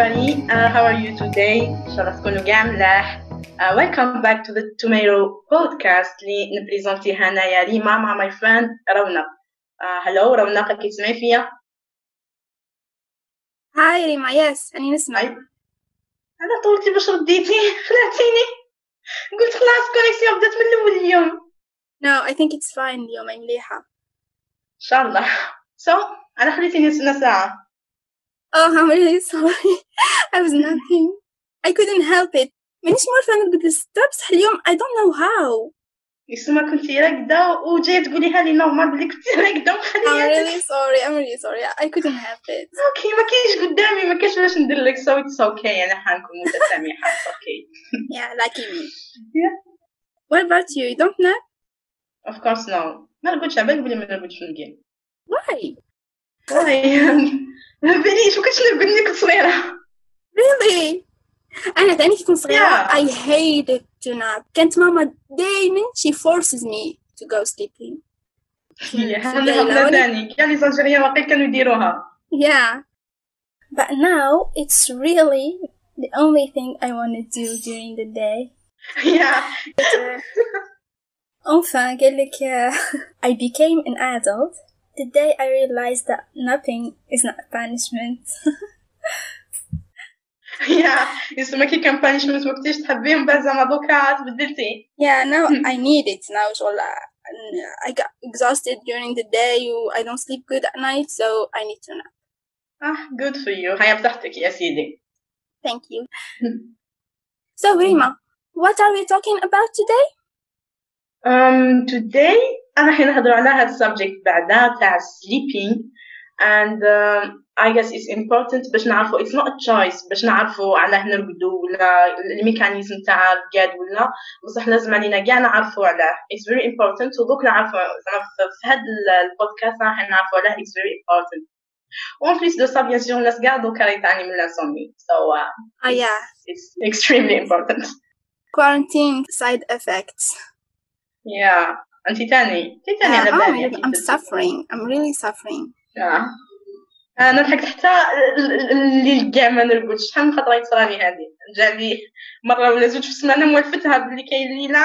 everybody. Uh, how are you today? إن شاء الله تكونوا كاع ملاح. Uh, welcome back to the Tomorrow podcast اللي نبريزونتيها أنايا ريما مع my friend رونق. Uh, hello رونق كي تسمعي فيا؟ Hi ريما yes أني نسمع. أنا طولتي باش رديتي خلعتيني. قلت خلاص connexion بدات من الأول اليوم. No I think it's fine اليوم مليحة. إن شاء الله. So أنا خليتيني نستنى ساعة. Oh I'm really sorry. I was napping. I couldn't help it. مانيش مرة نرقد la sieste بصح اليوم I don't know how. يسمى كنتي راقدة وجاية تقوليها لي normal بلي كنتي راقدة I'm ومخليها really sorry. I'm really sorry. I couldn't help it. okay ما كاينش قدامي ما كاينش باش ندير لك so it's okay أنا حنكون متسامحة okay Yeah lucky me. Yeah. What about you? You don't know? of course no ما نقولش عبالك بلي ما نرقدش في الجيم Why? why ما باليش ما كنتش نرقد ملي كنت صغيرة Really? أنا تاني كي كنت صغيرة Yeah. I hated to nap كانت ماما دايما she forces me to go sleeping هذا ليلى حفلة ولا- تاني كاع لي زالجيريان واقيلا كانوا يديروها Yeah. But now it's really the only thing I want to do during the day. يا Enfin, قال لك, uh, I became an adult the day I realized that napping is not a punishment. يا يسمى كي كان بانشمنت ما كنتيش تحبيه من بعد زعما دوكا تبدلتي yeah, now I need it now. شغل, I got exhausted during the day. I don't sleep good at night, so I need to nap. اه جود فور يو هيا بصحتك يا سيدي Thank you. So, Rima, what are we talking about today? Um, today أنا حين نهضر على هذا ال subject بعدا تاع sleeping. And um, I guess it's important باش نعرفوا it's not a choice باش نعرفوا علاه نرقدوا ولا ال mécanisme تاع الرقاد ولا. بصح لازم علينا كاع نعرفوا علاه. It's very important. ودوك نعرفوا زعما في- في هذا البودكاست راح نعرفوا علاه. It's very important. و en plus de ça bien sûr الناس كاع دوكا راهي تعاني من l'insomnie so uh, Oh, yeah. it's extremely important. Quarantine side effects. yeah. انت تاني انت تاني على Yeah, oh, بالي I'm, I'm suffering. I'm really suffering. آه. أنا لحقت حتى ال- ال- الليل كاع ما نرقدش شحال من خطره يتصرالي هذه جا لي مره ولا زوج في السمانه موالفتها بلي كاين ليله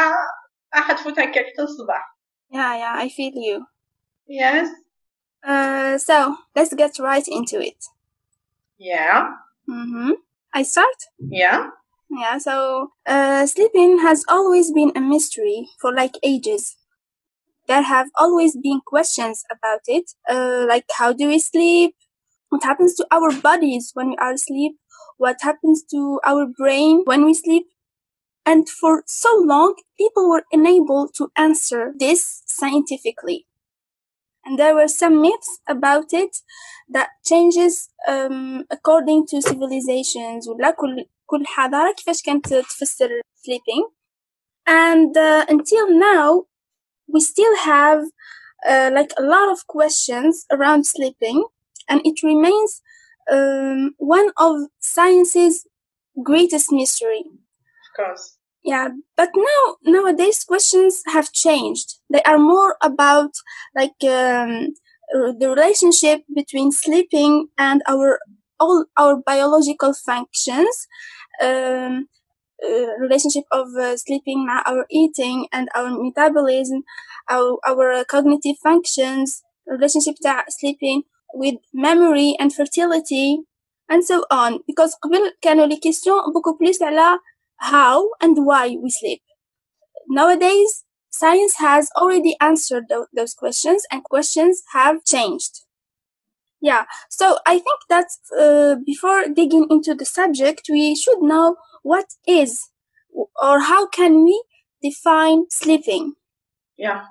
راح تفوت هكا حتى الصباح Yeah, yeah, I feel you. يس Uh, so let's get right into it. يا Mm-hmm. I start. يا Yeah. So uh, sleeping has always been a mystery for like ages. There have always been questions about it, uh, like how do we sleep? What happens to our bodies when we are asleep? What happens to our brain when we sleep? And for so long, people were unable to answer this scientifically. And there were some myths about it that changes um, according to civilizations ولا كل كل حضارة كيفاش كانت تفسر sleeping. And uh, until now, we still have uh, like a lot of questions around sleeping, and it remains um, one of science's greatest mystery. of course Yeah, but now nowadays questions have changed. They are more about like um, the relationship between sleeping and our all our biological functions. Um, relationship of uh, sleeping مع our eating and our metabolism, our our cognitive functions, relationship تاع sleeping with memory and fertility, and so on. Because قبل كانوا les questions beaucoup plus على how and why we sleep. Nowadays, science has already answered tho- those questions and questions have changed. Yeah, so I think that uh, before digging into the subject, we should know what is or how can we define sleeping. يا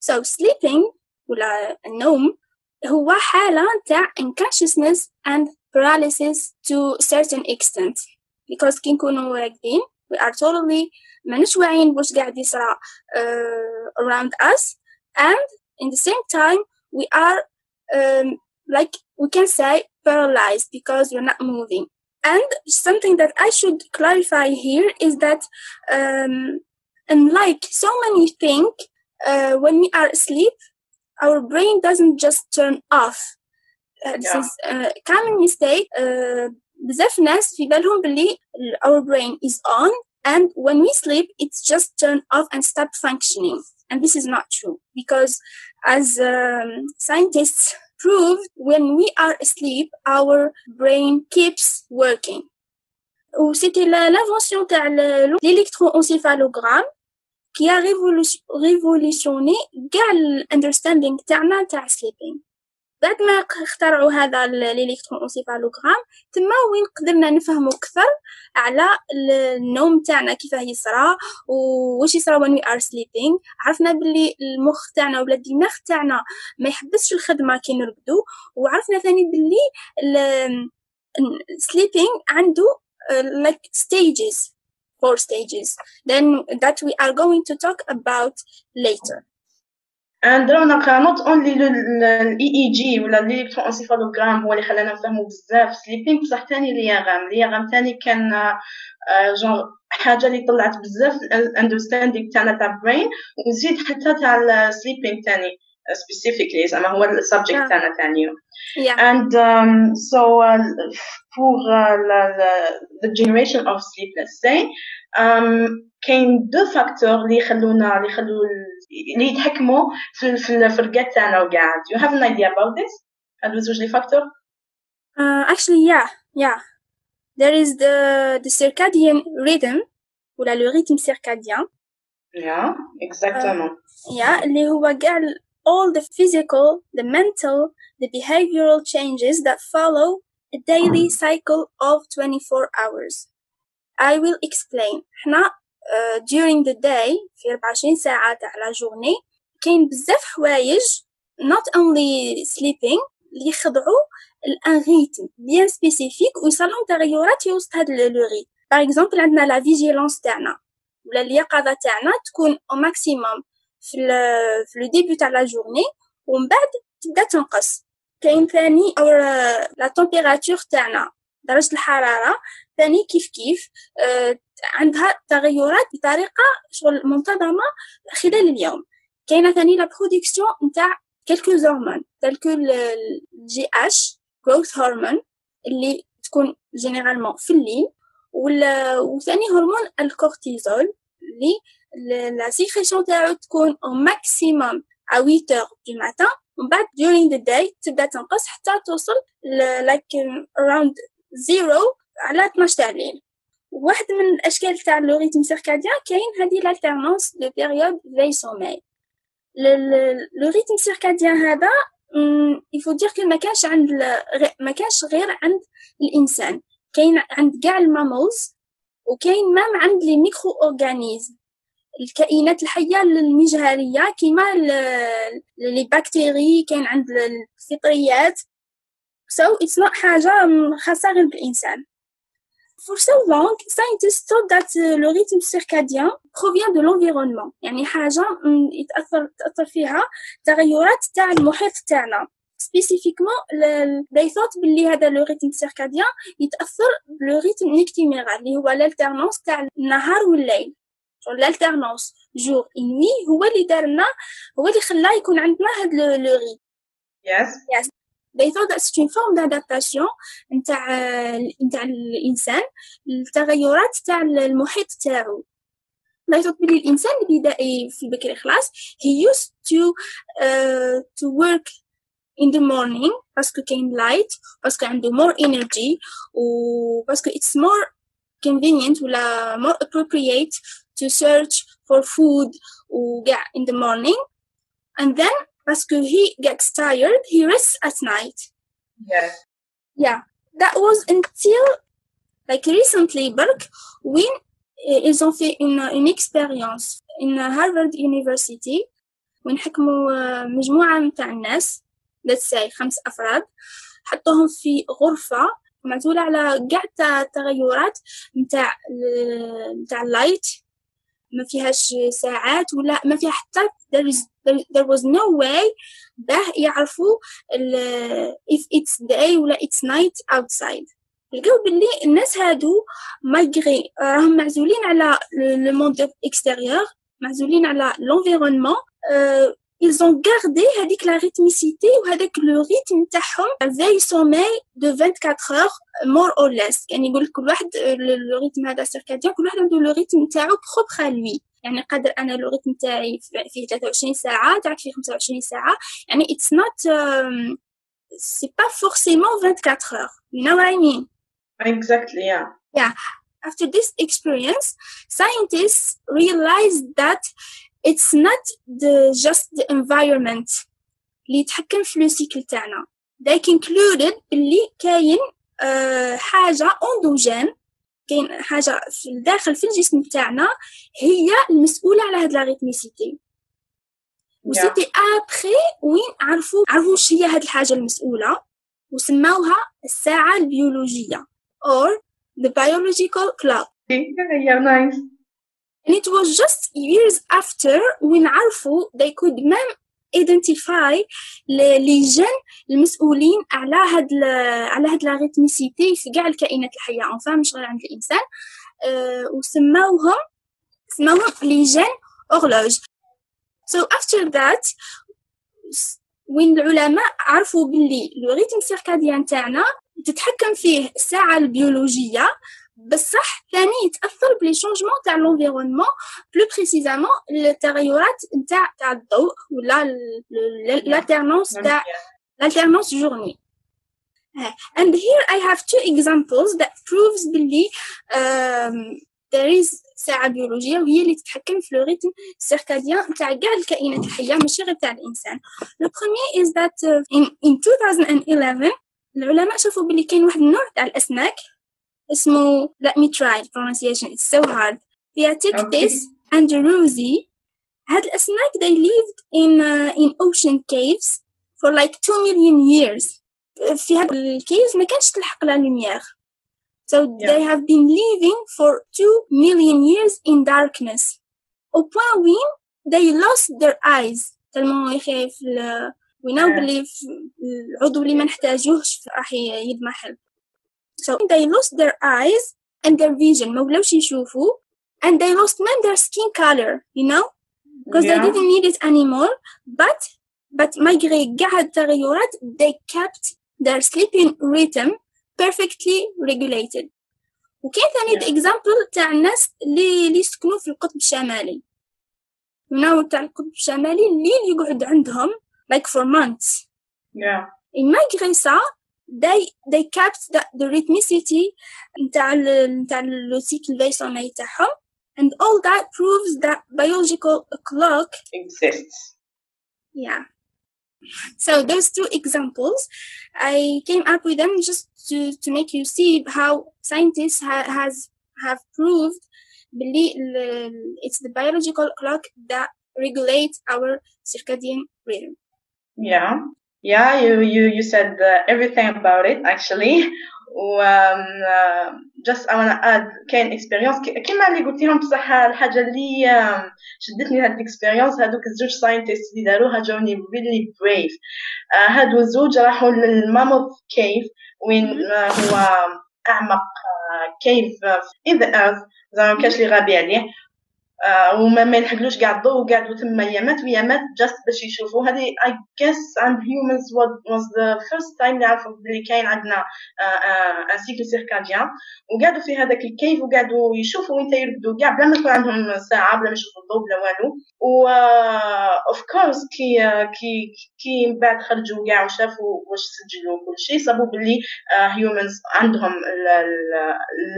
So sleeping ولا النوم هو حالة تاع unconsciousness and paralysis to a certain extent because كي نكونوا راقدين we are totally ماناش واعيين بواش قاعد يصرى uh, around us and in the same time we are um, like we can say paralyzed because we're not moving and something that I should clarify here is that um, unlike so many think uh, when we are asleep our brain doesn't just turn off uh, this Yeah. is a common mistake uh, بزاف ناس في بالهم باللي our brain is on and when we sleep it's just turned off and stop functioning and this is not true because as um, scientists proved when we are asleep our brain keeps working c'était l'invention de l'électroencéphalogramme qui a révolutionné كاع الاندرستاندينغ تاعنا تاع sleeping بعد ما اخترعوا هذا الالكترونسيفالوغرام تما وين قدرنا نفهموا أكثر على النوم تاعنا كيفاه يصرى وواش يصرى when we are sleeping. عرفنا باللي المخ تاعنا ولا الدماغ تاعنا ما يحبسش الخدمة كي نرقدو وعرفنا ثاني باللي sleeping عنده uh, like stages four stages. Then that we are going to talk about later. And رونق not only ال EEG ولا ال électroencéphalogramme هو اللي خلانا نفهموا بزاف sleeping بصح ثاني l'IRM l'IRM ثاني كان جونغ حاجة اللي طلعت بزاف ال understanding تاعنا تاع brain وزيد حتى تاع ال sleeping ثاني specifically زعما هو ال subject تاعنا ثاني and um, so uh, pour uh, the generation of sleep let's say um, كاين deux facteurs اللي يخلونا اللي يخلو يتحكموا في في الفرقات تاعنا وكاع you have an idea about this هادو زوج لي فاكتور uh, actually yeah yeah there is the the circadian rhythm ولا le rythme circadien yeah exactement uh, yeah اللي هو كاع all the physical the mental the behavioral changes that follow a daily cycle of 24 hours I will explain حنا uh, during the day في 24 ساعة تاع la journée كاين بزاف حوايج not only sleeping اللي يخضعوا ل un rythme bien spécifique ويصيرلهم تغيرات في وسط هاد le rythme par exemple عندنا la vigilance تاعنا. ولا اليقظة تاعنا تكون au maximum في في le début تاع la journée ومن بعد تبدأ تنقص. كاين ثاني أو la température تاعنا درجة الحرارة ثاني كيف كيف آه عندها تغيرات بطريقة شغل منتظمة خلال اليوم. كاينة ثاني la production نتاع quelques hormones tels que ال GH growth hormone اللي تكون généralement في الليل وثاني هرمون الكورتيزول اللي la sécrétion تاعو تكون au maximum à 8 heures du matin ومن بعد during the day تبدأ تنقص حتى توصل like around zero على 12 تاع الليل. واحد من الأشكال تاع le rythme circadien كاين هذه l'alternance de périodes veille sommeil le rythme circadien هذا il faut dire que ما كانش عند ما كانش غير عند الإنسان. كاين عند كاع ال mammals وكاين même عند les micro-organismes الكائنات الحية المجهرية كيما les bactéries كاين عند الفطريات. So it's not حاجة خاصة غير بالإنسان. For so long, scientists thought that le rythme circadien provient de l'environnement. يعني حاجة يتأثر تأثر فيها. تغيرات تاع المحيط تاعنا. Spécifiquement they thought باللي هذا le rythme circadien يتأثر ب le rythme nycthéméral اللي هو l'alternance تاع النهار والليل. L'alternance jour et nuit هو اللي دار لنا هو اللي خلاه يكون عندنا هاد le rythme yes. Yes. They thought that c'est une forme d'adaptation نتاع نتاع الانسان للتغيرات تاع المحيط تاعو they thought بلي الانسان البدائي في بكري خلاص he used to uh, to work in the morning باسكو كاين light باسكو عنده more energy و باسكو it's more convenient ولا more appropriate to search for food و in the morning and then because he gets tired, he rests at night. Yeah. Yeah. That was until like recently برك when ils ont fait une, une expérience in Harvard University وين حكموا مجموعة متاع الناس let's say خمس أفراد حطوهم في غرفة معزولة على قاع التغيرات متاع متاع اللايت ما فيهاش ساعات ولا ما فيها حتى there, is, there, there was no way باه يعرفوا الـ if it's day ولا it's night outside. لقاو باللي الناس هادو malgré راهم معزولين على le monde extérieur معزولين على l'environnement euh, ils ont gardé هذيك la rythmicité وهذاك le rythme تاعهم veille sommeil de 24 heures more or less يعني يقول كل واحد le rythme هذا circadien كل واحد عنده le rythme تاعو propre à يعني قادر أنا le rythme تاعي فيه 23 ساعه تاعك فيه 25 ساعه يعني it's not um, c'est pas forcément 24 heures you know what I mean exactly yeah yeah after this experience scientists realized that it's not the just the environment اللي يتحكم في لو سيكل تاعنا they concluded اللي كاين uh, حاجة اندوجين كاين حاجة في الداخل في الجسم تاعنا هي المسؤولة على هاد la rythmicité و c'était après وين عرفوا عرفوا واش هي هاد الحاجة المسؤولة؟ وسماوها الساعة البيولوجية or the biological clock. Yeah, nice. and it was just years after when عرفوا they could même identify les gènes المسؤولين على هاد على هاد la rythmicité في كاع الكائنات الحيه enfin مش غير عند الانسان أه سماوهم les gènes horloges so after that وين العلماء عرفوا باللي le rythme circadien تاعنا تتحكم فيه الساعة البيولوجية بصح ثاني يتأثر ب les changements تاع l'environnement plus précisément التغيرات نتاع تاع الضوء ولا l'alternance تاع l'alternance journée. and here I have two examples that proves باللي um, there is ساعة بيولوجية وهي اللي تتحكم في الريتم السيركاديان تاع كاع الكائنات الحية ماشي غير تاع الإنسان. Is that uh, in, in 2011 العلماء شافوا باللي كاين واحد النوع تاع الأسماك اسمه let me try the pronunciation it's so hard Theatictis okay. anderuzi هاد الأسماك they lived in uh, in ocean caves for like 2 million years في هاد الكيفز ما كانش تلحق لا لوميير so yeah. they have been living for 2 million years in darkness au point وين they lost their eyes تلمو يخي في we know yeah. believe العضو اللي ما نحتاجوهش راح يضمحل so they lost their eyes and their vision ما ولاوش يشوفوا and they lost man their skin color you know because yeah. they didn't need it anymore but but malgré كاع التغيرات they kept their sleeping rhythm perfectly regulated وكاين ثاني yeah. example تاع الناس اللي اللي يسكنوا في القطب الشمالي you تاع القطب الشمالي الليل يقعد عندهم like for months yeah. et malgré ça they they kept the, the rhythmicity نتاع نتاع لو سيكل في sommeil تاعهم and all that proves that biological clock exists yeah so those two examples i came up with them just to, to make you see how scientists ha, has have proved it's the biological clock that regulates our circadian rhythm yeah Yeah, you you you said uh, everything about it actually. um, uh, just I wanna add كاين experience. كيما اللي قلت لهم بصح الحاجة اللي um, شدتني هاد ال experience هادوك الزوج scientists اللي داروها جاوني really brave. Uh, هادو الزوج راحوا ل Mammoth Cave وين uh, هو أعمق cave in the earth. زعما كاش اللي غابي عليه. آه وما ما يلحقلوش كاع الضوء وقعدوا تما يامات ويامات just باش يشوفوا هذه I guess عند humans was the first time اللي عرفوا بلي كاين عندنا un cycle circadien وقعدوا في هذاك ال cave وقعدوا يشوفوا وين يرقدوا كاع بلا ما يكون عندهم ساعة بلا ما يشوفوا الضوء بلا والو. و of course كي كي كي من بعد خرجوا كاع وشافوا واش سجلوا كل شيء صابوا بلي humans عندهم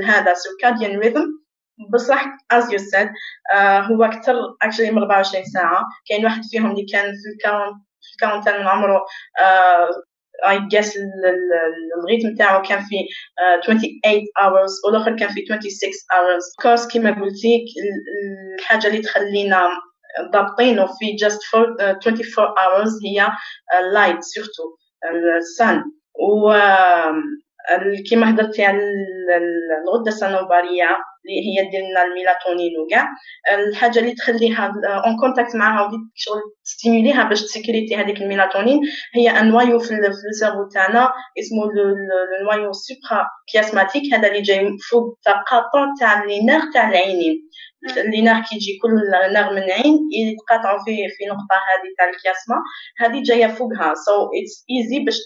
هذا circadian rhythm بصح as you said uh, هو أكثر actually من 24 ساعة. كاين واحد فيهم اللي كان في ال count في ال count من عمره I uh, guess ال rythme تاعو كان في uh, 28 hours والآخر كان في 26 hours. course كيما قلتي الحاجة اللي تخلينا ضابطينه في just for, uh, 24 hours هي ال light surtout ال sun و كيما هضرتي على الغدة الصنوبريه اللي هي دير لنا الميلاتونين وكاع الحاجة اللي تخليها en contact معها ودي شغل تستيموليها باش تسكريتي هذيك الميلاتونين هي un noyau في ال cerveau تاعنا اسمه ال noyau supra-chiasmatique هذا اللي جاي فوق التقاطع تاع les nerfs تاع العينين. les nerfs كيجي كل nerf من عين يتقاطعوا في في نقطة هذه تاع ال chiasma هذه جاية فوقها. so it's easy باش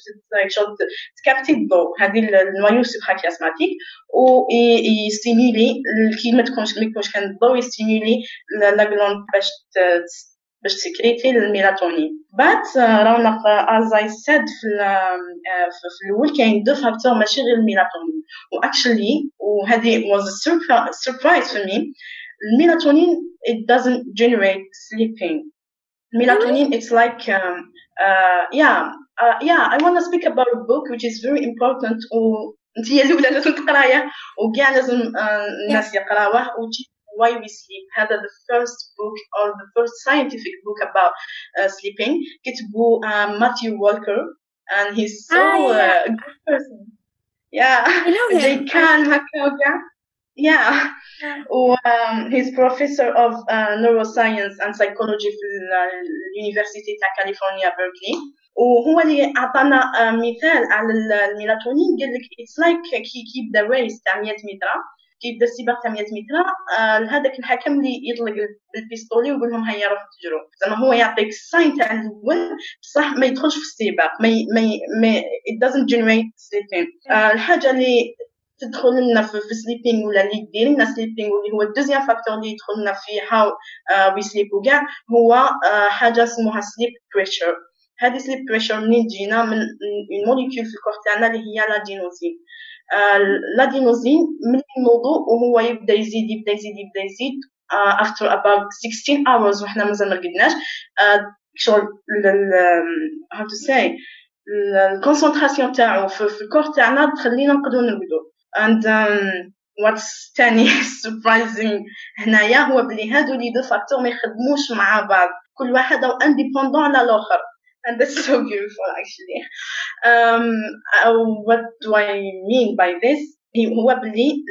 تكابتي الضوء هذه ال noyau supra-chiasmatique و يستيميلي كي ما تكونش ما يكونش كان الضوء يستيميلي لا غلوند باش باش تسكريتي الميلاتونين. بعد رونق از اي سيد في في الأول كاين دو فاكتور ماشي غير الميلاتونين. واكشلي وهذه واز سربرايز في مي melatonin it doesn't generate sleeping melatonin it's like um, uh, yeah uh, yeah i want to speak about a book which is very important و انت هي الاولى لازم تقرايه وكاع لازم الناس يقراوه why we sleep هذا the first book or the first scientific book about uh, sleeping كتبو uh, Matthew Walker and he's so ah, yeah. uh, good person yeah they can هكا yeah. Um, he's professor of uh, neuroscience and psychology في ال university تاع كاليفورنيا بيركلي وهو اللي عطانا uh, مثال على الميلاتونين قال لك it's like كي كيبدا race تاع 100 متر كيبدا السباق تاع 100 متر uh, هذاك الحكم اللي يطلق ال pistolet ويقول لهم هيا روحوا تجروا زعما هو يعطيك ال sign تاع الأول بصح ما يدخلش في السباق ما ما ما it doesn't generate sleeping uh, الحاجة اللي تدخل لنا في, sleeping ولا اللي دير لنا sleeping واللي هو ال deuxième facteur اللي يدخل لنا في how we sleep وكاع هو uh, حاجة اسمها sleep pressure هذه sleep pressure منين تجينا؟ من ال molécule في ال corps تاعنا اللي هي l'adénosine l'adénosine من اللي نوضو وهو يبدأ يزيد يبدأ يزيد يبدأ يزيد uh, after about 16 hours وحنا مازال ما رقدناش شغل how to say ال concentration تاعو في ال corps تاعنا تخلينا نقدروا نرقدوا and um, what's تاني surprising هنايا هو بلي هادو les deux facteurs ما يخدموش مع بعض. كل واحد أو indépendant على الآخر. And that's so beautiful actually. Um, uh, what do I mean by this? هو بلي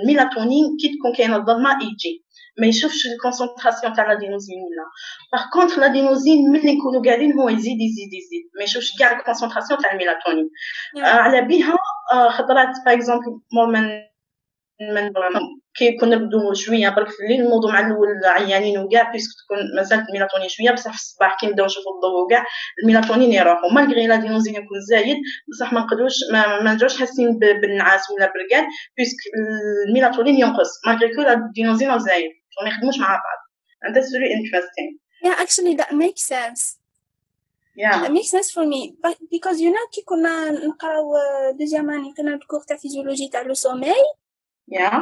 الميلاتونين كي تكون كاينة الظلمه يجي ما يشوفش ال concentration تاع l'adénosine ولا par contre l'adénosine ملي نكونوا قاعدين هو يزيد يزيد يزيد. ما يشوفش كاع ال concentration تاع الميلاتونين. آه على بها خطرات par exemple مور من من كي كنا نبدو شوية برك في الليل نوضو مع الأول عيانين وكاع puisque تكون مازالت الميلاتونين شوية بصح في الصباح كي نبداو نشوفو الضوء وكاع الميلاتونين يروحو malgré l'adénosine يكون زايد بصح ما نقدروش ما, ما نرجعوش حاسين بالنعاس ولا برقاد puisque الميلاتونين ينقص. malgré que l'adénosine زايد. وما يخدموش مع بعض and that's really interesting. Yeah actually that makes yeah makes sense for me but because you know كي كنا نقراو deuxième année كنا ال cours تاع فيزيولوجي تاع le sommeil yeah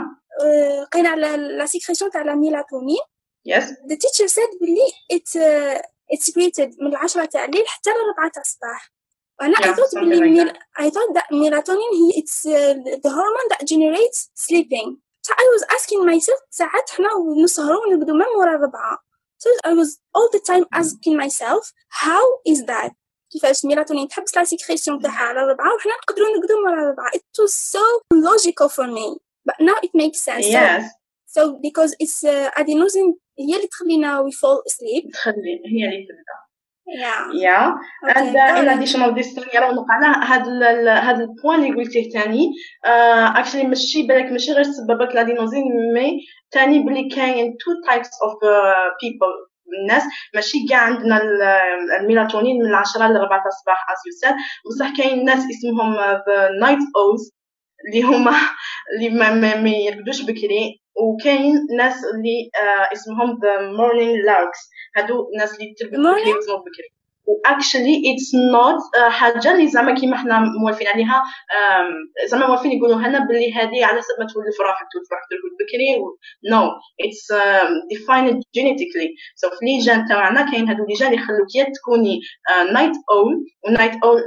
لقينا على la sécrétion تاع la mélatonine yes the teacher said بلي it uh, it's created من العشرة تاع الليل حتى لربعة تاع الصباح وأنا Yeah, I thought بلي like mel... I thought that melatonin هي it's uh, the hormone that generates sleeping so I was asking myself ساعات حنا نسهروا ونرقدوا من ورا الربعة I was all the time asking myself how is that كيفاش الميلاتونين تحبس لا سيكريسيون تاعها على الربعة وحنا نقدروا نرقدوا من ورا الربعة it was so logical for me but now it makes sense so, yes so because it's uh, adenosine هي اللي تخلينا we fall asleep تخلي هي اللي تبدا yeah. Yeah. Okay, and uh, in got it. addition of this ثاني راه وقعنا هاد ال- هاد ال point اللي قلتيه ثاني actually ماشي بالك ماشي غير سببت l'adénosine mais ثاني بلي كاين two types of people الناس ماشي كاع عندنا ال- ال mélatonine من 10 ل 4 الصباح you said. بصح كاين ناس اسمهم the night owls. اللي هما اللي ما, ما, يرقدوش بكري وكاين ناس اللي آه اسمهم the morning larks. هادو الناس اللي ترقد? بكري وتنوض بكري. و actually it's not حاجة اللي زعما كيما حنا موالفين عليها زعما موالفين يقولوها لنا باللي هذه على حسب ما تولف روحك تولف روحك ترقد بكري no it's defined genetically. so في les gènes تاعنا كاين هادو les gènes اللي يخلوك يا تكوني night owl و night owl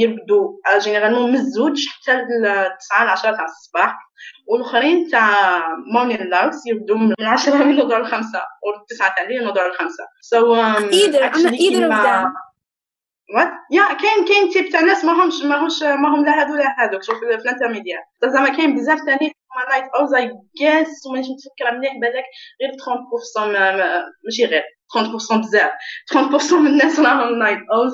يرقدوا généralement من الزوج حتى 9 ل 10 تاع الصباح. والآخرين تاع morning larks يبدو من 10 من نوضوا على الخمسة و 9 تاع الليل actually either of كيما- them. what? Yeah كاين كاين types تاع ناس ماهمش ماهوش ماهم لا هادو لا هادوك. شوف في ال intermédiaire زعما كاين بزاف تاني هما night owls I guess ومانيش متفكره مليح بالك غير 30% ما- ما- ماشي غير 30% بزاف. 30% من الناس راهم night owls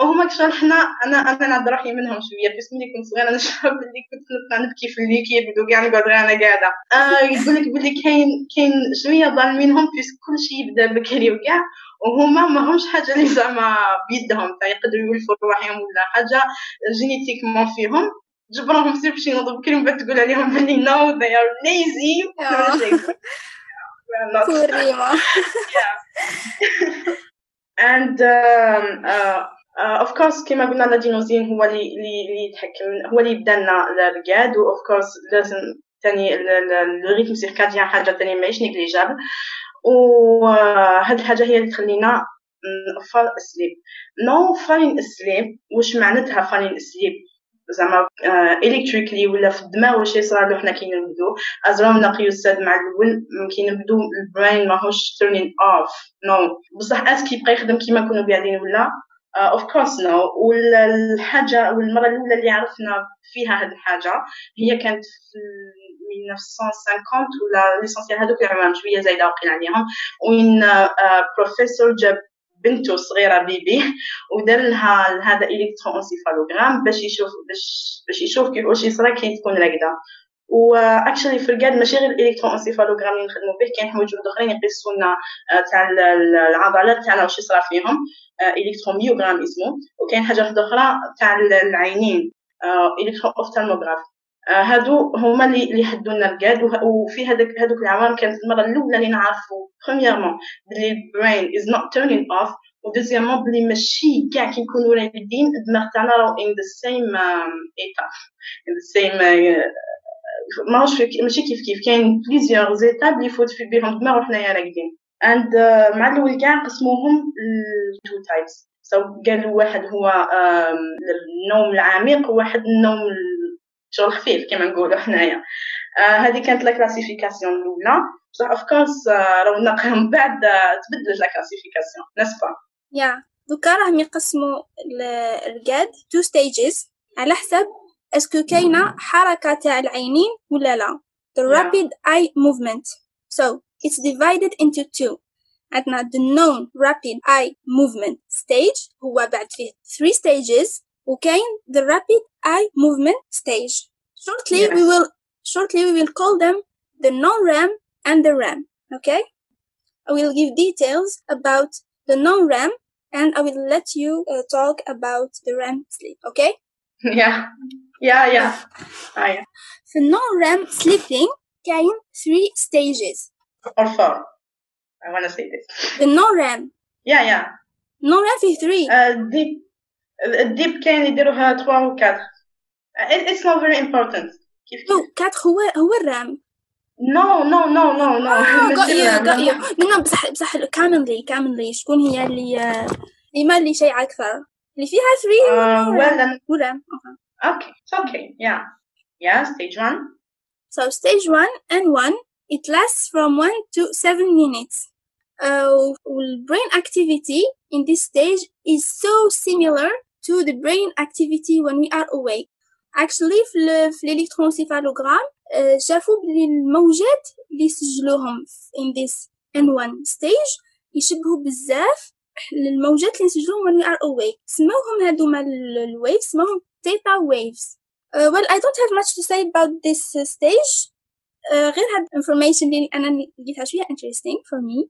وهما كشغل حنا أنا أنا نعد روحي منهم شوية. بس ملي كنت صغيرة نشرب اللي كنت نبقى نبكي في الليكيد وكاع نقعد غير أنا قاعدة. آه يقول لك بلي كاين كاين شوية ظالمينهم بس كل شيء يبدأ بكري وكاع. وهما ما همش حاجة اللي زعما بيدهم يقدروا يولفوا رواحهم ولا حاجة. génétiquement فيهم. جبرهم سير باش ينوضوا بكري من بعد تقول عليهم بلي no they are lazy. And um, uh, uh, of course كما قلنا ال adénosine هو اللي اللي يتحكم هو اللي يبدأ لنا الرقاد of course لازم تاني ال rythme circadien حاجة تاني ماهيش négligeable. وهاد الحاجة هي اللي تخلينا نفر السليب نو فاين السليب واش معناتها فاين السليب زعما الكتريكلي ولا في الدماغ واش يصرى له حنا كي نرقدو نقيو الساد مع الأول كي نبدو البراين ماهوش تيرنين اوف نو بصح اسكي يبقى يخدم كيما كنا قاعدين ولا اوف كورس نو والحاجة والمرة الأولى اللي عرفنا فيها هذه الحاجة هي كانت في 1950 ولا l'essentiel هذوك العوام شوية زايدة وقيل عليهم. وين بروفيسور جاب بنته صغيرة bébé ودار لها هذا électroencéphalogramme باش يشوف باش باش يشوف كيف واش يصرى كي تكون راقدة. و actually في الرقاد ماشي غير ال électroencéphalogramme اللي نخدموا به كاين حوايج أخرين يقيسوا لنا تاع العضلات تاعنا واش يصرى فيهم électromyogramme اسمه وكاين حاجة واحدة أخرى تاع العينين électro ophtalmographe هادو هما اللي اللي حدوا لنا الرقاد وفي هذاك هذوك العوام كانت المرة الأولى اللي نعرفوا premièrement بلي ال brain is not turning off و deuxièmement بلي ماشي كاع كي نكونوا راقدين الدماغ تاعنا راهو in the same état in the same ماهوش ماشي كيف كيف. كاين plusieurs étapes اللي يفوت في بيهم الدماغ وحنايا راقدين and uh, مع الأول كاع قسموهم لتو تايبس سو قالوا واحد هو النوم العميق وواحد النوم شغل خفيف كما نقولوا حنايا. آه هذه كانت la classification الأولى. بصح of course رونقها من بعد تبدلت la classification n'est-ce pas yeah دوكا راهم يقسموا الرقاد to stages على حسب اسكو كاينه حركه تاع العينين ولا لا the rapid yeah. eye movement so it's divided into two عندنا the known rapid eye movement stage هو بعد فيه three stages وكاين the rapid eye movement stage shortly yes. we will shortly we will call them the non-REM and the REM okay I will give details about the non-REM and I will let you uh, talk about the REM sleep okay yeah Yeah yeah ah, yeah في non-REM sleeping كاين three stages or four I want to say this the non-REM yeah yeah non-REM three uh, deep ال deep كاين يديروها 3 و 4 it's not very important كيف كيف 4 هو هو ال REM no no no no no got you got you no بصح بصح كاملي كاملي شكون هي اللي اللي ما اللي شيء أكثر اللي فيها 3 ولا ورام اوكي اوكي يا يا stage 1 so stage 1 and 1 it lasts from 1 to 7 minutes uh, brain activity in this stage is so similar to the brain activity when we are awake. Actually في, في الالكترونسيفالوغرام شافوا بلي الموجات اللي سجلوهم in this N1 stage يشبهوا بزاف للموجات اللي نسجلوهم when we are awake سموهم هادوما الويفز سموهم theta waves uh, well I don't have much to say about this uh, stage uh, غير هاد information اللي أنا لقيتها شوية interesting for me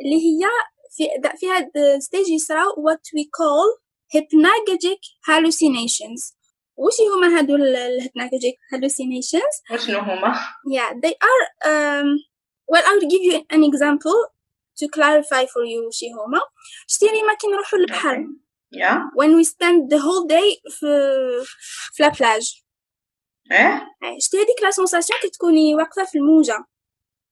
اللي هي في في هاد الستيج يصراو what we call hypnagogic hallucinations وش هما هادو الhypnagogic hallucinations وشنو هما yeah they are um, well I will give you an example to clarify for you وش هما شتيري ما كي نروحو للبحر yeah. When we spend the whole day في في la plage إيه شتي هذيك la sensation كي تكوني واقفه في الموجه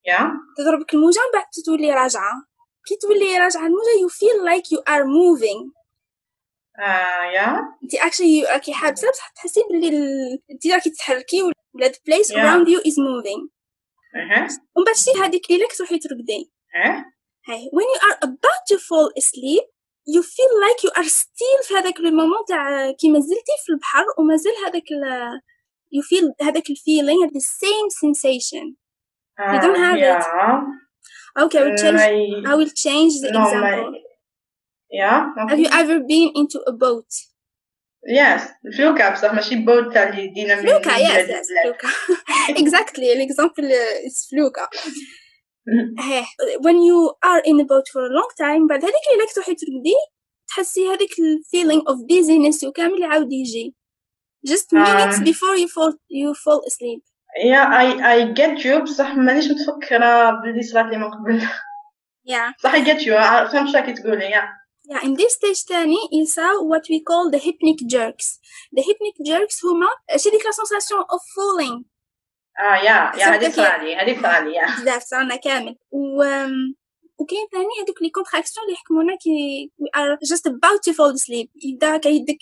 yeah. تضربك الموجه من بعد تولي راجعه كي تولي راجعه الموجه you feel like you are moving. آه يا انت actually راكي حابسه بصح تحسي بلي انت راكي تتحركي ولا the place yeah. around you is moving. أها ومن بعد شتي هذيك ليله تروحي ترقدي آه هاي when you are about to fall asleep you feel like you are still في هذاك المومون تاع كي مازلتي في البحر ومازال هذاك you feel هذاك الفيلينغ the same sensation you don't have yeah. it okay I will change I will change the no, example my, Yeah. have you ever been into a boat Yes. فلوكا بصح ماشي بوت تاع اللي دينا من فلوكا من yes بلاد yes لبلاد. فلوكا exactly l'example uh, is فلوكا هيه when you are in a boat for a long time بعد هذيك اللي راك تروحي ترقدي تحسي هذيك ال feeling of dizziness وكامل يعاود يجي just minutes آه. before you fall you fall asleep Yeah, I I get you بصح مانيش متفكرة باللي صرات لي من قبل yeah صح I get you ع- فهمت شو راكي تقولي yeah. yeah in this stage تاني يصير what we call the hypnic jerks the hypnic jerks هما شي ديك la sensation of falling آه يا يا هذيك صرالي هذيك صرالي يا. بزاف صارنا كامل. و وكاين ثاني هذوك les contractions اللي يحكمونا كي just about to fall asleep. يبدا كيدك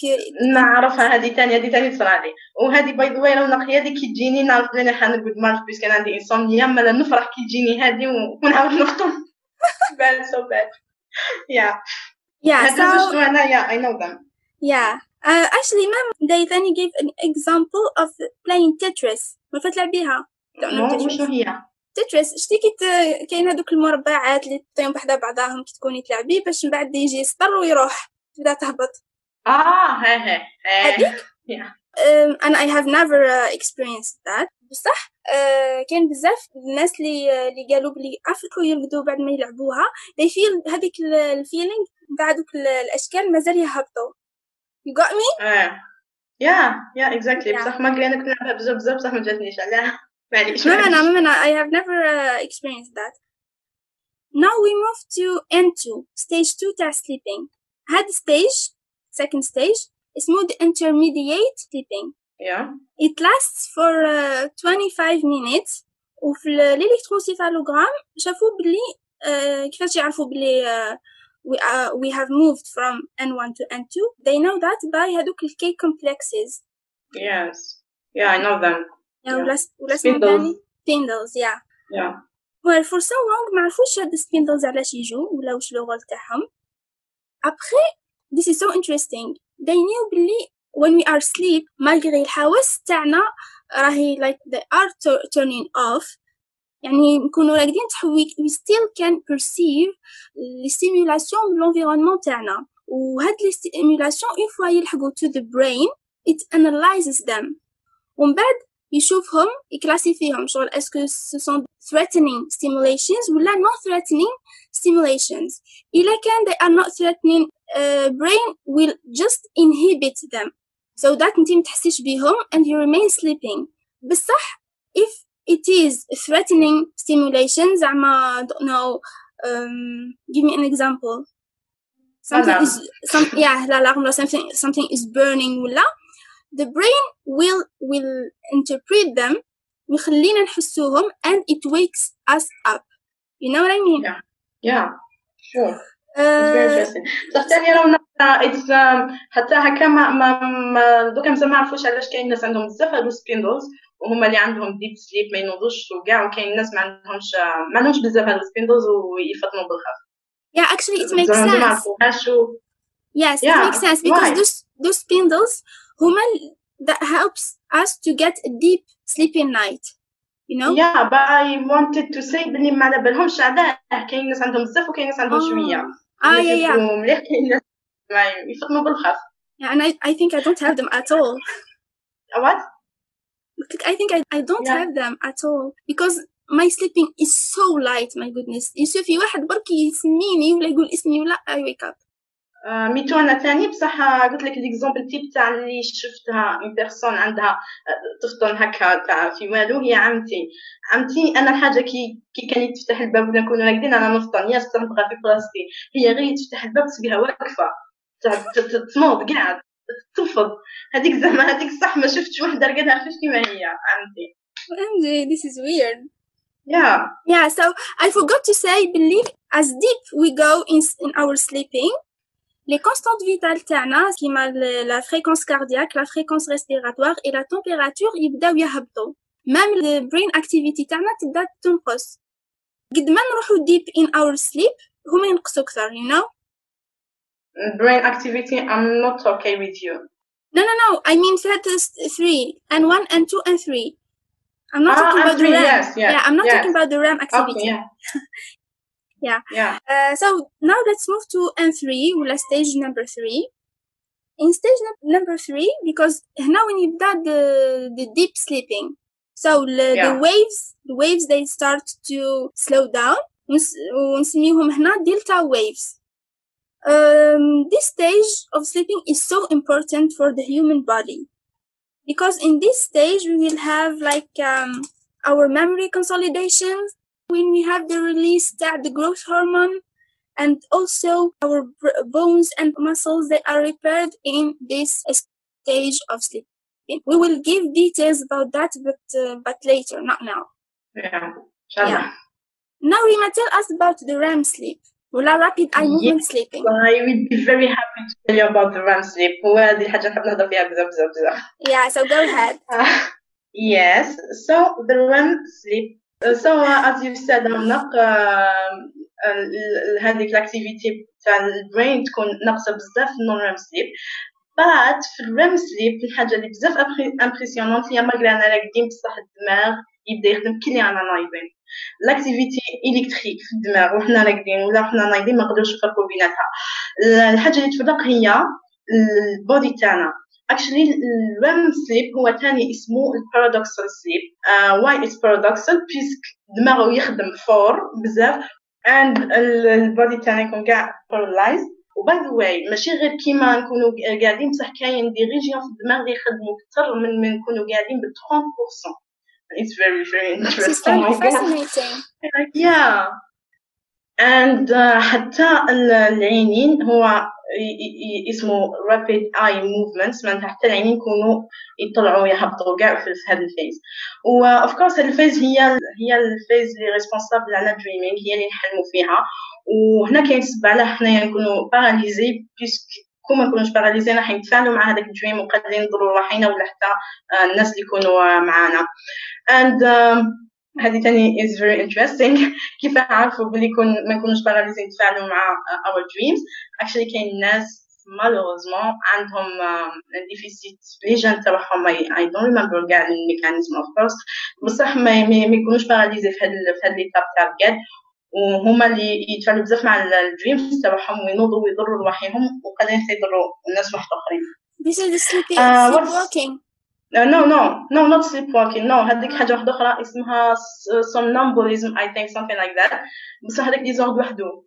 نعرفها هذه ثاني هذه ثاني صرالي وهذه by the way راه نقيه هذه كي تجيني نعرف بلي حنرقد مارش parce que أنا عندي insomnia مالا نفرح كي تجيني هذه ونعاود نخدم bad so bad. yeah yeah هذا أنا يا I know them. Yeah. Uh, actually, ma'am, they then gave an example of playing Tetris. ما مو Tetris. شنو هي؟ تترس شتي كي كاين هذوك المربعات اللي تطيهم بحدا بعضاهم كي تكوني تلعبي باش من بعد يجي يسطر ويروح تبدا تهبط. آه هذيك I have never uh, experienced that. بصح uh, كاين بزاف الناس اللي اللي قالوا بلي عرفوا يرقدوا بعد ما يلعبوها. They feel هذيك الفيلينغ نتاع دوك ال- الأشكال مازال يهبطوا. You got me آه. يا يا اكزاكتلي Yeah. بصح ما قلنا كنت نلعبها بزاف بزاف بصح ما جاتنيش علاه معليش No, no, معليش. no, no, no. I have never uh, experienced that. Now we move to N2, stage 2 تاع sleeping. هاد stage, second stage, اسمه the intermediate sleeping. Yeah. It lasts for uh, 25 minutes وفي الالكتروسيفالوغرام شافوا بلي uh, كيفاش يعرفوا بلي uh, we, uh, we have moved from N1 to N2 they know that by هادوك ال K complexes Yes. Yeah, I know them. يعني Yeah. ولا ولا اسمه Spindles. تاني spindles yeah Yeah. well for so long ما عرفوش هاد السبيندلز علاش يجوا ولا واش لو رول تاعهم après this is so interesting they knew بلي when we are asleep malgré الحواس تاعنا راهي like they are tu- turning off يعني نكونوا راقدين تحوي we still can perceive les stimulations من l'environnement تاعنا وهاد les stimulations une fois يلحقوا to the brain it analyzes them ومن بعد يشوفهم يكلاسيفيهم شغل اسكو ce sont threatening stimulations ولا non threatening stimulations إلا كان they are not threatening uh, brain will just inhibit them so that انتي متحسيش بيهم and you remain sleeping بصح if it is threatening stimulation زعما don't know um, give me an example something Alarm. is some yeah l'alarm or something something is burning ولا the brain will will interpret them ويخلينا نحسوهم and it wakes us up you know what I mean Yeah. Yeah. Sure. It's very uh, interesting. بصح ثاني راهو it's um, حتى هكا ما ما ما دوكا مازال ما عرفوش علاش كاين ناس عندهم بزاف هادو سبيندلز وهما اللي عندهم deep sleep ما ينوضوش وكاع وكاين ناس ما عندهمش ما عندهمش بزاف هادو spindles ويفطنوا بالخف yeah actually it makes sense. yes it Yeah, makes sense because why? those those spindles هما that helps us to get a deep sleepy night you know? Yeah, but I wanted to say بلي ما على بالهمش علاه كاين ناس عندهم بزاف وكاين ناس عندهم شوية. Ah اللي yeah yeah. كيكونوا مليح كاين ناس يفطنوا بالخف yeah and I, I think I don't have them at all. What? Like, I think I, I don't Yeah. have them at all. Because my sleeping is so light my goodness. يشوفي واحد برك يسميني ولا يقول اسمي ولا I wake up. آه، me too أنا ثاني بصح قلت لك l'exemple type تاع اللي شفتها une personne عندها آه، تفطن هكا تاع في والو هي عمتي. عمتي أنا الحاجة كي كي كان يتفتح الباب ولا نكونوا راقدين أنا نفطن. ياسر نبغى في بلاصتي. هي غير تفتح الباب تلقاها واقفة. تنوض قاعد. تنفض هذيك زعما هذيك صح ما شفتش وحده رقدها خفيف كيما هي عمتي MJ this is weird يا yeah so I forgot to say believe as deep we go in, in our sleeping les constantes vitales تاعنا كيما la fréquence cardiaque la fréquence respiratoire et la température يبداو يهبطوا même the brain activity تاعنا تبدا تنقص قد ما نروحوا deep in our sleep هما ينقصوا أكثر you know brain activity I'm not okay with you No, no, no. I mean status three and one and two and three. I'm not Ah, talking and about three, the RAM. yes, yes, yeah, I'm not yes. talking about the RAM activity. okay yeah Yeah. Yeah. Uh, so now let's move to N3 ولا stage number 3 in stage num- number 3 because هنا when you got the the deep sleeping so the, Yeah. the waves the waves they start to slow down ونس- ونسميهم هنا delta waves um, this stage of sleeping is so important for the human body because in this stage we will have like um, our memory consolidation when we have the release that the growth hormone and also our bones and muscles they are repaired in this stage of sleep we will give details about that but uh, but later not now Yeah. Yeah. now Rima tell us about the REM sleep ولا rapid eye movement sleeping. I will be very happy to tell you about the REM sleep. وهذه الحاجة نحب نهضر فيها بزاف بزاف بزاف. Yeah so go ahead. Yes. So the REM sleep. Uh, so uh, as you said رونق uh, ال- هذيك ال activité تاع ال brain تكون ناقصة بزاف ال non-REM sleep بعد في ال REM sleep الحاجة اللي بزاف impressionnante هي malgré أنا راقدين بصح الدماغ يبدأ يخدم كلي أنا نايضين l'activité électrique في الدماغ وحنا راقدين ولا حنا نايضين ما نقدروش نفرقوا بيناتها الحاجة اللي تفرق هي ال body تاعنا actually ال REM sleep هو تاني اسمه ال paradoxal sleep why it's paradoxal parce que دماغه يخدم fort بزاف and ال body تاعنا يكون كاع paralyzed. و by the way ماشي غير كيما نكونوا قاعدين بصح كاين des régions في الدماغ اللي يخدموا أكثر من من نكونوا قاعدين ب 30% It's very very interesting. very my God. fascinating yeah and uh, حتى ال- العينين هو اسمه rapid eye movements معناتها حتى العينين يكونوا يطلعوا يهبطوا كاع في هذا ال phase و of course هذه ال phase هي هي الفيز اللي ريسبونسابل على dreaming هي اللي نحلموا فيها وهنا كاين سبب علاه حنايا نكونوا paralysés parce que كون ما نكونوش paralysés راح نتفاعلوا مع هذاك ال dream وقادرين نضروا روحنا ولا حتى آه، الناس اللي يكونوا آه، معانا and um, هذه تاني is very interesting. كيف عرفوا بلي يكون ما نكونوش paralysés نتفاعلوا مع uh, our dreams. Actually كاين ناس malheureusement عندهم déficit les gènes تاعهم I, I don't remember كاع ال mécanisme of course. بصح ما, ما, يكونوش باراليزي في هاد في هاد l'étape تاع الكاد وهما اللي يتفاعلوا بزاف مع ال dreams تاعهم وينوضوا ويضروا رواحهم وقادرين يضروا الناس واحد اخرين this is the sleeping Uh, sleepwalking. Uh, no no no not sleepwalking. No هذيك حاجة واحدة أخرى اسمها somnambulism I think something like that. بصح هذاك disorder وحده.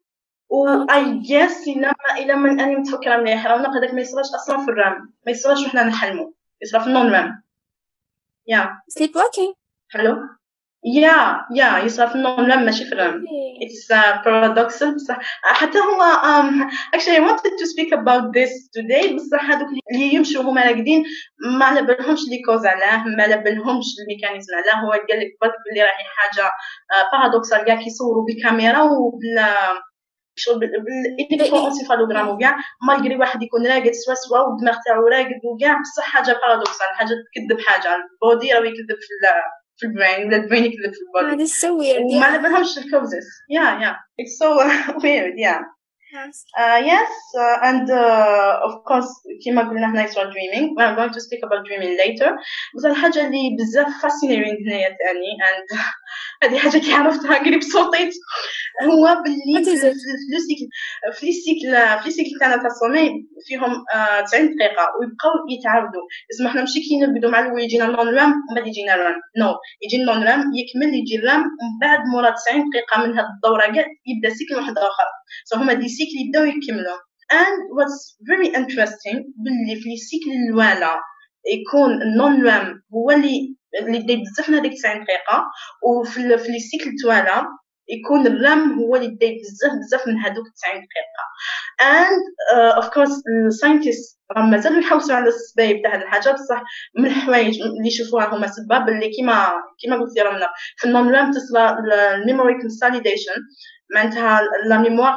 و I guess إلا ما إلا من أني متفكرة مليح راه هذاك ما يصراش أصلا في ال REM ما يصراش وحنا نحلمو يصرا في ال non-REM يا sleepwalking. حلو يا يا REM ماشي في ال REM okay. It's uh, paradoxal. بصح حتى هو um, actually I wanted to speak about this today. بصح هذوك اللي يمشوا هما راقدين ما على بالهمش les causes علاه ما على بالهمش ال mécanisme علاه. هو قال لك برك بلي راهي حاجة paradoxale كاع كيصوروا بكاميرا وبال شغل بال encéphalogramme وكاع malgré واحد يكون راقد سوا سوا والدماغ تاعو راقد وكاع بصح حاجة paradoxale حاجة تكذب حاجة. ال body راه يكذب في ال- في ال brain ولا ال brain يكذب في ال body ah, this is so weird. وما yeah. على بالهمش ال causes yeah yeah. It's so weird yeah. Yes. uh, yes uh, and uh, of course كما قلنا هنا يصرى dreaming. We're going to speak about dreaming later. بس الحاجة اللي بزاف fascinating هنايا تاني and هذه حاجة كي عرفتها قريب صوتيت هو باللي في ال cycle في ال cycle في ال cycle تاعنا تاع ال sommeil فيهم آه 90 دقيقة ويبقاو يتعاودوا. اسمح إحنا ماشي كي نرقدوا مع الأول يجينا ال non-REM ومن بعد يجينا ال REM no no. يجي ال non-REM يكمل يجي ال REM ومن بعد مورا 90 دقيقة من هاد الدورة كاع يبدأ cycle واحد آخر. so هما des cycles يبداو يكملوا. And what's very interesting باللي في ال cycle الوالا يكون ال non-REM هو اللي اللي يدي بزاف من هذيك 90 دقيقة وفي في ال cycle التوالا يكون ال REM هو اللي يدي بزاف بزاف من هذوك 90 دقيقة. And uh, of course ال scientists راهم مازالوا يحوسوا على السبايب تاع هذه الحاجة. بصح من الحوايج اللي يشوفوها هما سباب اللي كيما كيما قلت يا رمنا في ال non-REM تصرى ال memory consolidation. معناتها la mémoire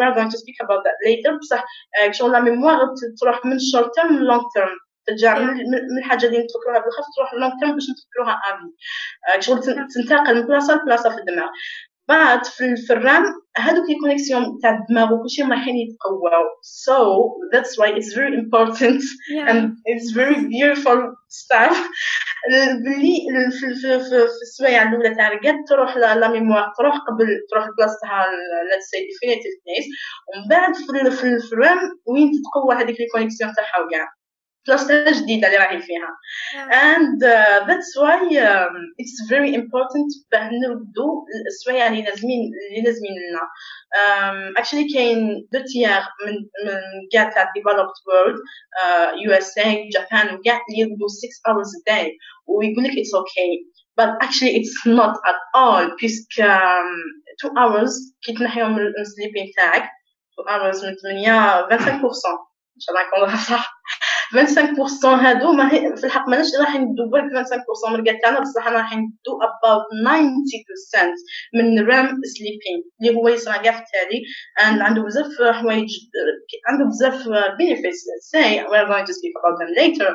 we are going to speak about that later. بصح شغل la mémoire تروح من term من long term. ترجع من من- من الحاجة اللي نتفكروها بالخف تروح long term باش نتفكروها افي شغل تن- تنتقل من بلاصه لبلاصه في الدماغ. بعد في, ال REM هذوك les connexions تاع الدماغ وكلشي رايحين يتقواو so that's why it's very important Yeah. and it's very beautiful stuff. بلي في السوايع الأولى تاع الرقاد تروح la mémoire تروح قبل تروح لبلاصتها let's say definitive place. ومن بعد في ال REM وين تتقوى هذيك les connexions تاعها وكاع بلاصتها جديده اللي راهي فيها Yeah. and uh, that's why um, it's very important باه نردو السوايع اللي لازمين اللي لازمين لنا um, actually كاين deux tiers من من كاع تاع developed world uh, USA Japan وكاع اللي يرقدوا 6 hours a day. ويقول لك it's okay but actually it's not at all puisque um, 2 hours كي تنحيو من السليبين تاعك 2 hours من 8 25% ان شاء الله نكون صح 25% هادو ما هي في الحق ماناش راح ندو برك 25% من الرقاد تاعنا بصح راح ندو about 90% من الرام سليبين اللي هو يصرى كاع في التالي and عنده بزاف حوايج عنده بزاف benefits let's say we're going to speak about them later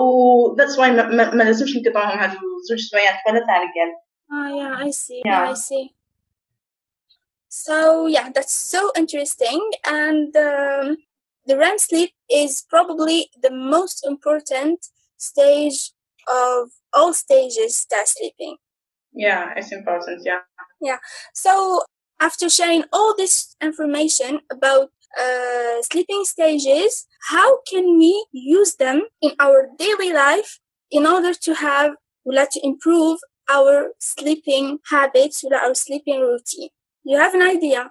و that's why ما, ما, ما لازمش نقطعوهم هادو زوج سوايع ولا تاع الرجال Oh yeah, I see. Yeah. Yeah, I see. So yeah, that's so interesting, and um, the REM sleep is probably the most important stage of all stages that sleeping. Yeah, it's important. Yeah. Yeah. So after sharing all this information about uh, sleeping stages, how can we use them in our daily life in order to have, like, to improve our sleeping habits, our sleeping routine? You have an idea?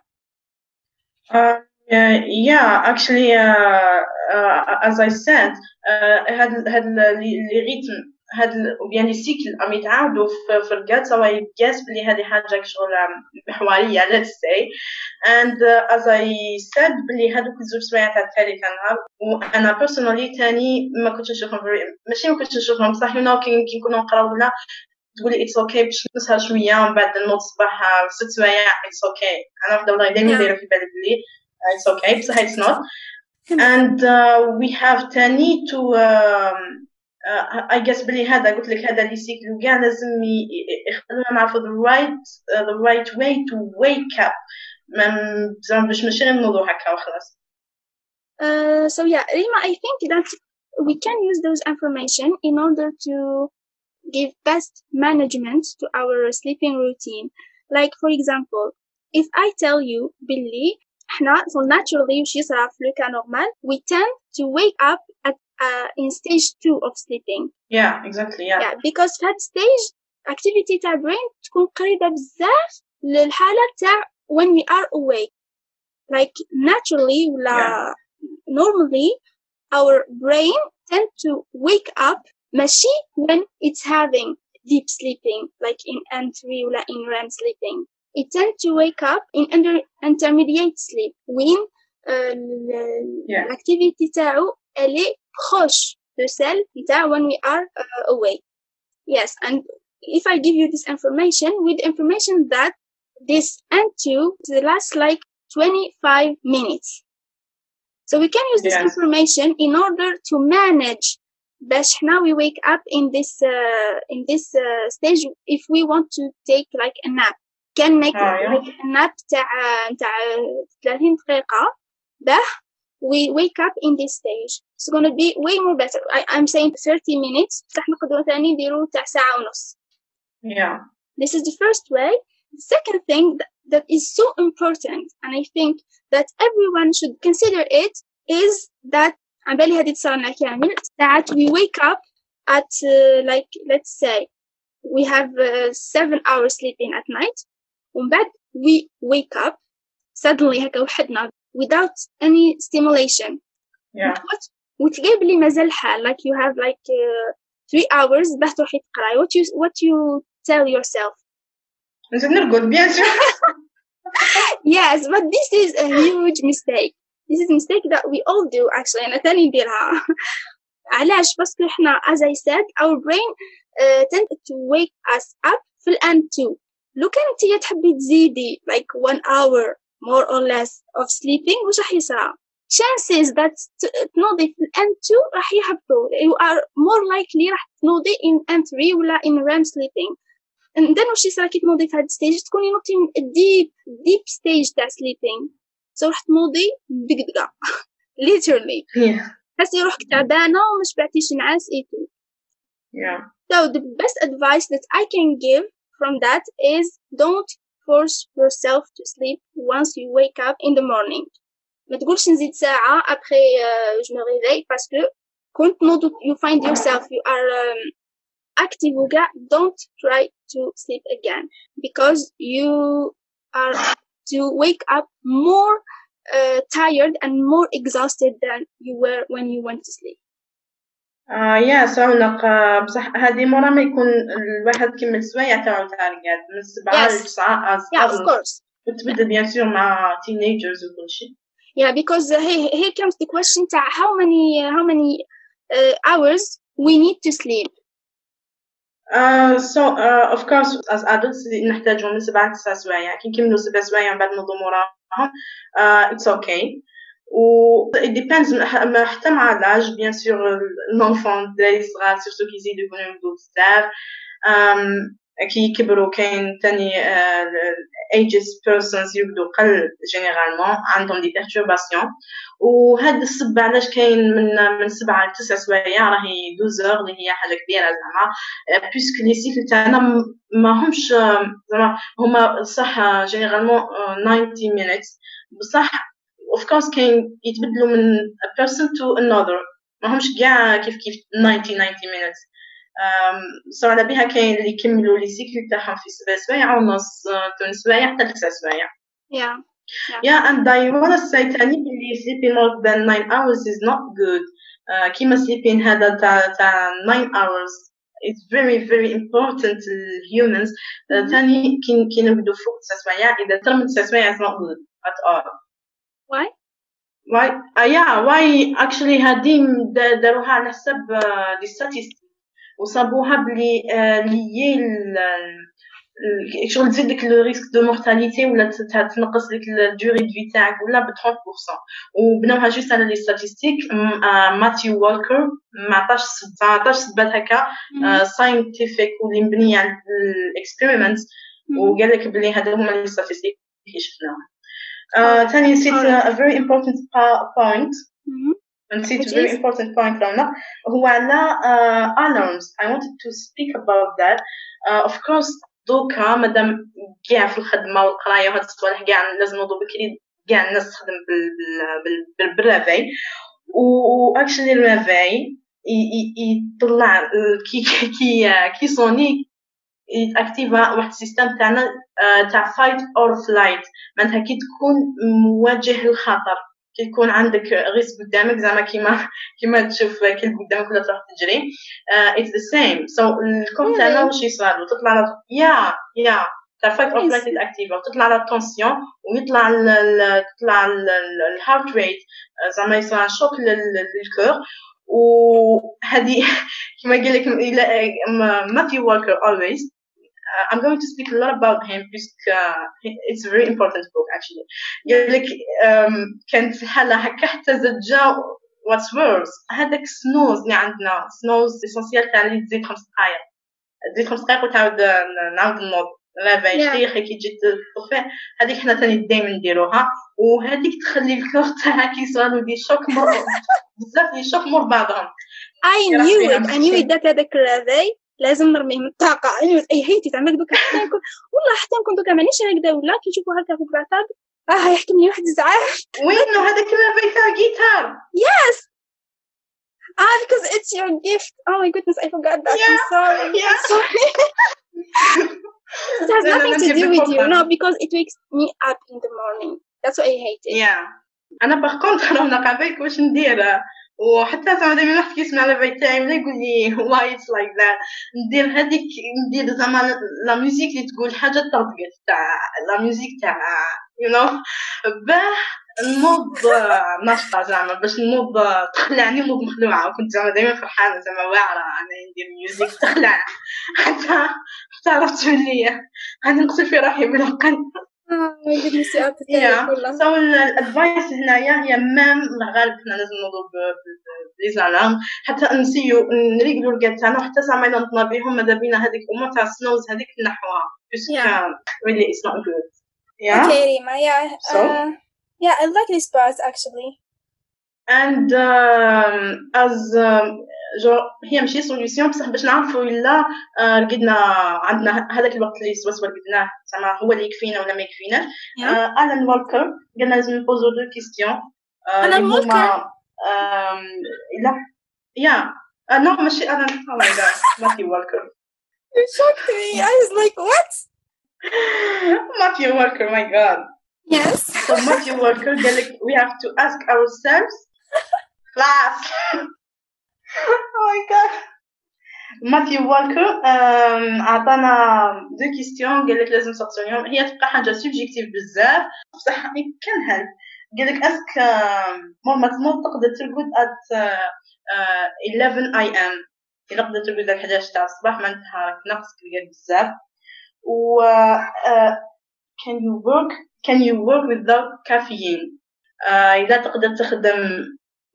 Uh, yeah, yeah, actually, uh, uh, as I said, هاد هاد les rythmes هاد ال- ou bien les cycles راهم يتعاودوا في في الرقاد سوا يقاس بلي هذه حاجة شغل let's say. And uh, as I said بلي هادوك الزوج سوايع تاع كان نهار وأنا personally تاني ما كنتش نشوفهم ماشي ما كنتش نشوفهم بصح you know كي نكونوا نقراو ولا تقولي it's okay باش نسهر شوية ومن بعد نوض الصباح ست سوايع it's okay أنا وحده والله دائما. دايرة في بالي بلي. اتس اوكي بصح اتس نوت and uh, we have تاني to um, uh, I guess بلي هذا قلت لك هذا اللي سيكل وكاع لازم ي- ي- يخلونا نعرفوا the right uh, the right way to wake up ما- زعما باش ماشي غير نوضو هكا وخلاص Uh, so yeah, Rima, I think that we can use those information in order to give best management to our sleeping routine. Like for example, if I tell you Billy, احنا so naturally وش يصرى في le cas normal, we tend to wake up at uh, in stage two of sleeping. yeah exactly yeah Yeah, because في هاد stage activity تاع brain تكون قريبة بزاف للحالة تاع when we are awake. Like naturally ولا normally our brain tend to wake up ماشي when it's having deep sleeping like in N3 ولا in REM sleeping. It tend to wake up in under intermediate sleep when uh, ال- Yeah. l'activity تاعو elle est proche de celle تاع when we are uh, awake. Yes, and if I give you this information with information that this N2 lasts like 25 minutes. So we can use this Yes. information in order to manage باش now we wake up in this uh, in this uh, stage if we want to take like a nap can make Ah, yeah. like a nap تاع تاع 30 دقيقة باه we wake up in this stage it's gonna be way more better I, I'm saying 30 minutes بصح نقدروا ثاني نديرو تاع ساعة ونص yeah this is the first way. The second thing that, that is so important, and I think that everyone should consider it, is that عم بالي هذه تصيرنا كامل that we wake up at uh, like let's say we have uh, seven hours sleeping at night ومن بعد we wake up suddenly هكا وحدنا without any stimulation yeah what وتلقى بلي مازال الحال like you have like uh, three hours باه تروحي تقراي what you what you tell yourself نزيد نرقد بيان سور yes but this is a huge mistake this is a mistake that we all do actually أنا ثاني نديرها علاش باسكو احنا as I said our brain uh, tend to wake us up في ال N2 لو كان انتي تحبي تزيدي like one hour more or less of sleeping وش راح يصرى؟ chances that ت- تنوضي في ال N2 راح يهبطوا. You are more likely راح تنوضي in N3 ولا in REM sleeping. And then واش يصرا كي تنوضي في هاد stage تكوني نوضتي من ال deep deep stage تاع sleeping so راح تنوضي بدقدقة. Literally. تحسي روحك تعبانة وما شبعتيش نعاس et tout. Yeah. So the best advice that I can give from that is don't force yourself to sleep once you wake up in the morning. ما تقولش نزيد ساعة après uh, je me réveille parce que كنت تنوض you find yourself you are um, active وكاع don't try to sleep again because you are to wake up more uh, tired and more exhausted than you were when you went to sleep. آه يا سونق آه بصح هذه مرة ما يكون الواحد كيمل سوايع تاعو تارجت من سبعة. لتسعة course. وتبدأ بيان سور مع teenagers وكل شيء Yeah, because uh, here, here comes the question تاع how many how many uh, hours we need to sleep. Uh, so uh, of course as adults نحتاجوا من سبعة لتسعة سوايع كي نكملوا سبع سوايع بعد نوضوا موراهم uh, it's okay و it depends حتى مع l'âge bien sûr l'enfant الدراري صغار surtout كي يزيدوا يكونوا يبدوا بزاف كي يكبروا كاين تاني aged persons يبدوا قل généralement عندهم des perturbations. وهاد السبة علاش كاين من من سبعة لتسع سوايع راهي 12 اللي هي حاجة كبيرة زعما puisque les cycles تاعنا م- ما همش زعما هما صح généralement 90 minutes. بصح of course كاين يتبدلوا من a person to another ما همش كاع كيف كيف 90 90 minutes so على بها كاين اللي يكملوا les cycles تاعهم في سبع سوايع ونص ثمان سوايع حتى تسع سوايع Yeah. Yeah, and I wanna say تاني بلي sleeping more than 9 hours is not good. Uh, كيما sleeping هذا تاع تاع 9 hours is very very important to humans. Uh, Mhm. تاني كي كي نبدو فوق تسع سوايع إذا تر من تسع سوايع it's not good at all. Why? Why? Uh, yeah, why actually هادي دا- داروها على حسب uh, دي statistics وصابوها بلي uh, ليي شغل تزيد لك le risque de mortalité ولا تنقص لك ال durée de vie تاعك ولا ب 30% وبناوها juste على les statistiques ماثيو والكر ما عطاش ما عطاش سبات هكا. scientific واللي مبنية على ال experiment. وقال لك بلي هذا هما les statistiques اللي شفناهم آه، ثاني نسيت Alright. a very important pa- point Mhm. نسيت Which very is? important point رنا هو على uh, alarms I wanted to speak about that uh, of course دوكا مادام كاع في الخدمة والقراية وهاد الصوالح كاع لازم نوضو بكري كاع الناس تخدم بال بال بال بال réveil و actually ال réveil ي- ي- يطلع ال- كي كي كي صوني يتاكتيفا واحد ال système تاعنا آه، تاع fight or flight معناتها كي تكون مواجه للخطر كي يكون عندك غيس قدامك زعما كيما كيما تشوف كلب قدامك ولا تروح تجري. it's the same so ال cœur تاعنا? واش يصرى له تطلع له يا يا تاع fight or. flight اكتيفا وتطلع له ال tension ويطلع ال- تطلع ال heart rate زعما يصير choc لل cœur وهذه كما قال لك ماثيو والكر always. uh, I'm going to speak a lot about him. Because uh, it's a very important book actually. قال لك um, كانت في حالة هكا حتى زجا what's worse. هذاك snooze اللي عندنا. snooze essentiel تاع اللي تزيد خمس دقايق. تزيد خمس دقايق وتعاود ن- نعاود نوض لا باي Yeah. تريحي كي تجي تطفي هذيك حنا ثاني دايما نديروها. وهذيك تخلي ال cœur تاعك يصرالو des chocs مر بزاف des chocs مور بعضهم. I يا knew ربي، it. I عم knew it. تحكي. that هذاك الرافاي لازم نرميه من الطاقة. I knew it أي هيتي تعمل دوكا والله حتى نكون دوكا مانيش هكذا ولا كي نشوفو هكا في البلاطات آه يحكم لي واحد الزعاف وينو هذاك الرافاي تاع جيتار yes! Ah because it's your gift. Oh my goodness I forgot that. I'm Yeah, sorry. Yeah. I'm sorry. It has nothing to do with you. no because it wakes me up in the morning. That's why I hate it. يا أنا par contre أنا نلقى بالك واش ندير وحتى زعما دائما واحد كيسمع البيت تاعي ولا يقول لي why it's like that ندير هذيك ندير زعما la musique اللي تقول حاجة ترتقط تاع la musique تاع you know باه نوض نشطه زعما باش نوض تخلعني نوض مخلوعة. وكنت زعما دائما فرحانة زعما واعرة أنا ندير musique تخلع حتى حتى عرفت بلي غادي نقتل في روحي بالعقل so ال advice هنايا هي même غالب حنا لازم نوضو ب les alarmes حتى نسيو نريقلو تاعنا وحتى نضنا بيهم ماذا بينا هذيك تاع ال snooze هذيك نحوها Yeah. really it's not good yeah Okay, Rima. Yeah. So? Uh, yeah, I like this part actually. And um, as um, جو هي ماشي solution بصح باش نعرفوا إلا آه، رقدنا عندنا هذاك الوقت اللي سوا سوا رقدناه زعما هو اللي يكفينا ولا ما يكفيناش Yeah. آه، Alan Walker قلنا لازم نبوزو deux questions Alan Walker؟ لا yeah، no ماشي Alan oh my God Matthew Walker You shocked me. I was like, what? Matthew Walker my God Yes. So Matthew Walker قال لك we have to ask ourselves class oh my god Matthew Walker um, عطانا deux questions قال لك لازم اليوم هي تبقى حاجة subjective بزاف بصح can help قال لك est-ce que même تنوض تقدر ترقد uh, uh, 11 AM الا قدرت ترقد at 11 تاع الصباح معناتها راك ناقصك القلب بزاف و uh, can you work can you work without caffeine آه إذا تقدر تخدم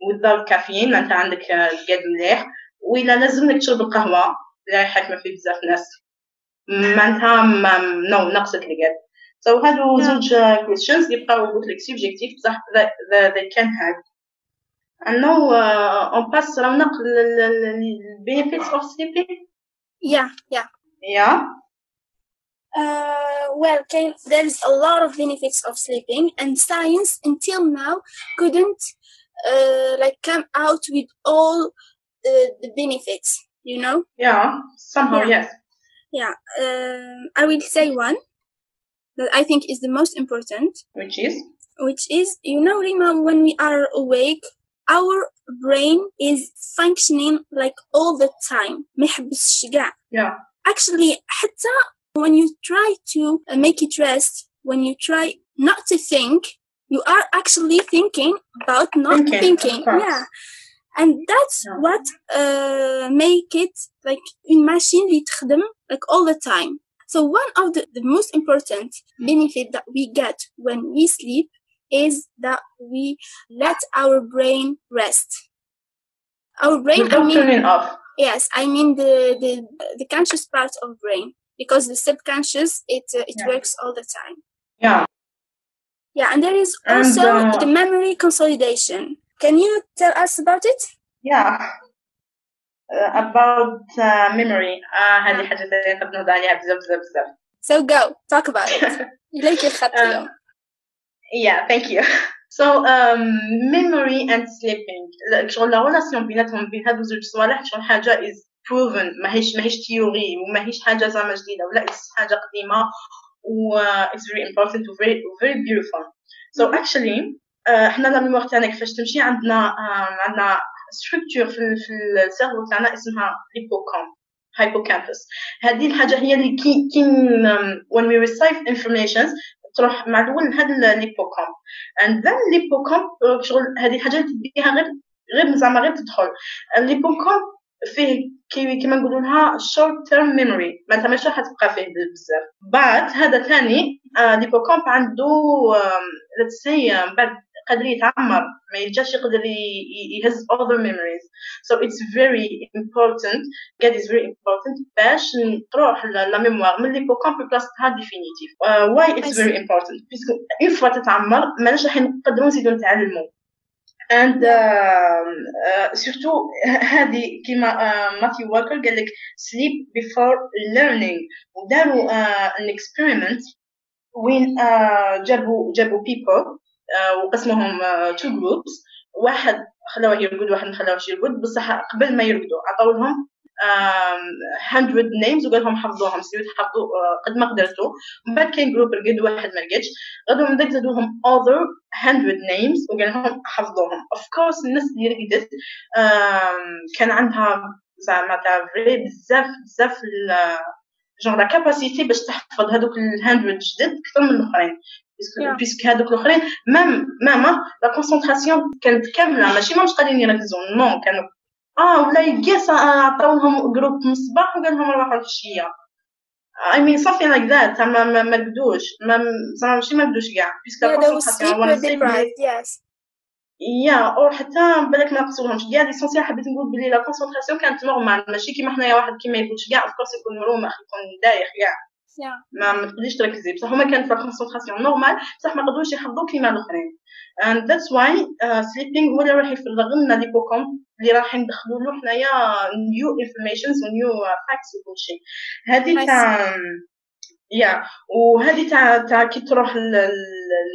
without caffeine معناتها عندك آه، القلب مليح وإلا لازم لك تشرب القهوة لا حكمة في بزاف ناس معناتها ما- نو نقصك القلب so هادو. زوج آه، questions يبقاو قلت لك subjective بصح they can help uh, on pass رونق benefits of sleeping Yeah. Yeah. yeah Uh, well, there is a lot of benefits of sleeping, and science until now couldn't uh, like come out with all uh, the benefits. You know? yeah somehow Yeah. yes Yeah. Um I will say one that I think is the most important, which is which is you know, Rima, when we are awake, our brain is functioning like all the time. ما يحبسش قاع. yeah actually حتى when you try to uh, make it rest when you try not to think you are actually thinking about not Thinking, of thinking course. yeah and that's Yeah. what uh, make it like une machine اللي تخدم like all the time so one of the, the most important benefit that we get when we sleep is that we let our brain rest our brain I without mean turning off Yes, I mean the the the conscious part of brain because the subconscious it uh, it Yeah. works all the time. yeah Yeah, and there is And, also uh, the memory consolidation. Can you tell us about it? Yeah. Uh, about uh, memory آه هذه حاجة اللي نحب نهضر عليها بزاف بزاف بزاف. So go talk about it. إليك الخط Uh, اليوم. Yeah, thank you. So um, memory and sleeping لا- شغل لا relation بيناتهم بين هادو زوج صوالح شغل حاجة is proven ماهيش ماهيش تيوري وماهيش حاجة زعما جديدة ولا is حاجة قديمة و uh, it's very important و very, very beautiful. So actually uh, إحنا la mémoire تاعنا كيفاش تمشي عندنا عندنا structure في في ال cerveau تاعنا اسمها hippocampus hippocampus. هذه الحاجة هي اللي كي كي when we receive information تروح مع الأول لهذا ال hippocampe and then ال hippocampe شغل هذه الحاجة اللي تديها غير غير زعما غير تدخل. ال hippocampe فيه كي كيما نقولوا لها short term memory. معناتها ماشي راح تبقى فيه بزاف. بعد هذا ثاني ال hippocampe عنده um, let's say بعد قادر يتعمر ما يرجعش يقدر يهز other memories. So it's very important. God is very important. باش تروح la mémoire من ال hippocampe لبلاصتها définitive uh, why it's very important parce que une fois تتعمر ماناش راح نقدروا نزيدوا نتعلموا uh, surtout هذه كيما Matthew Walker قال لك sleep before learning. وداروا an experiment وين جابوا جابوا uh, وقسموهم two groups. واحد خلاوه يرقد واحد ما خلاوهش يرقد بصح قبل ما يرقدوا عطاو لهم 100 names وقال لهم حفظوهم. سيو تحفظوا uh, قد ما قدرتوا. من بعد كاين group رقد واحد ما رقدش غدوا من بعد زادوا لهم other 100 names وقال لهم حفظوهم. Of course الناس اللي رقدت كان عندها زعما تاع vrai بزاف بزاف genre la capacité باش تحفظ هذوك ال 100 جدد أكثر من الأخرين. parce que هذوك الأخرين même même la concentration كانت كاملة. ماشي ما مش قادرين يركزوا. non كانوا آه ولا يقيس عطاو لهم group من الصباح وقال لهم روحوا العشيه I mean something like that ما ما ما زعما ماشي ما بدوش كاع بيسك Yeah, لا they will sleep كونسنتراسيون وأنا with deprived. Yes. يا أو حتى بالك ما نقصولهمش كاع ليسونسيال حبيت نقول بلي لا كونسنتراسيون كانت نورمال ماشي كيما حنايا واحد كيما يفوتش كاع اوف كورس يكون مرومخ يكون دايخ كاع. ما ما تقدريش تركزي. بصح هما كانت لا كونسنتراسيون نورمال بصح ما قدروش يحفظوا كيما الأخرين. And that's why uh, sleeping هو اللي راح يفرغ لنا ليبوكوم اللي راح ندخلوا له حنايا new informations و new uh, facts وكل شيء. هذه تاع يا وهذه تاع تاع كي تروح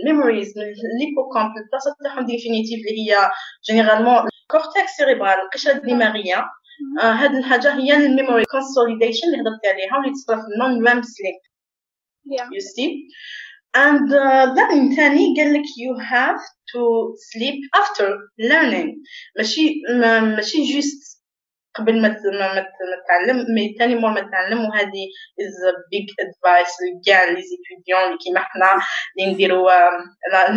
ال memories من l'hippocampe البلاصة تاعهم définitive اللي هي généralement cortex cérébral القشره الدماغيه آه هذه الحاجة هي ال memory consolidation اللي هضرت عليها واللي تصرف ال non-REM sleep Yeah. you see? And uh, then ثاني قال لك you have to sleep after learning. ماشي ما- ماشي just قبل ما تتعلم mais ثاني مور ما تتعلم وهذه a big advice لكاع les étudiants اللي كيما حنا اللي نديرو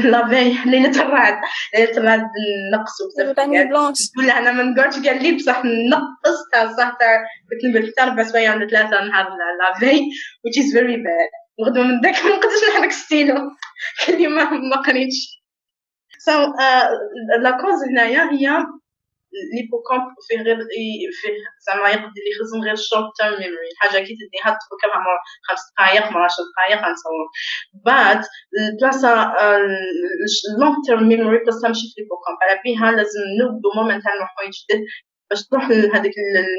la veille ليلة الرعد ليلة الرعد نقصوا بزاف. تقول أنا ما نقعدش قال لي بصح نقص تاع صح تاع كنت نقول حتى ربع سوايع ولا ثلاثة نهار la veille which is very bad. وغدوة من ذاك ما نقدرش نحرك ستيلو كلي ما قريتش. So uh, la cause هنايا هي l'hippocampe فيه غير ي- فيه زعما يقدر يخزن غير short term memory الحاجة كي تديها تفكرها مع خمس دقائق مع عشر دقائق غنصور بعد البلاصه ال long term memory بلاصه ماشي في l'hippocampe على بيها لازم نبدو مومنتال حوايج جدد باش تروح لهذيك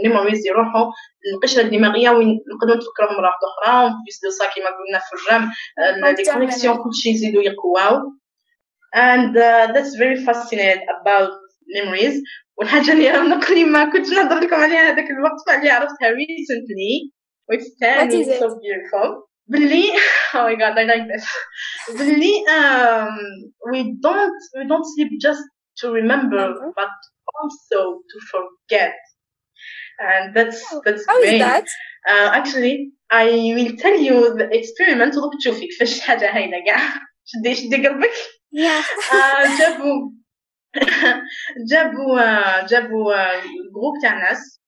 ال memories يروحوا للقشره الدماغيه وين نقدروا نتفكرهم مره أخرى plus de ça كيما قلنا في ال REM لي كونيكسيون. كلشي يزيدوا يقواو and uh, that's very fascinated about memories. والحاجة اللي أنا نقلي ما كنت نهضر لكم عليها هذاك الوقت اللي عرفتها recently which What تاني is it? so beautiful باللي oh my god I like this باللي um, we don't we don't sleep just to remember Remember. but also to forget and that's that's How is great that? uh, actually I will tell you the experiment دوك تشوفي كيفاش حاجة هايلة كاع شدي شدي قلبك Yeah. آه، جابوا جابوا آه، جابوا آه، group تاع ناس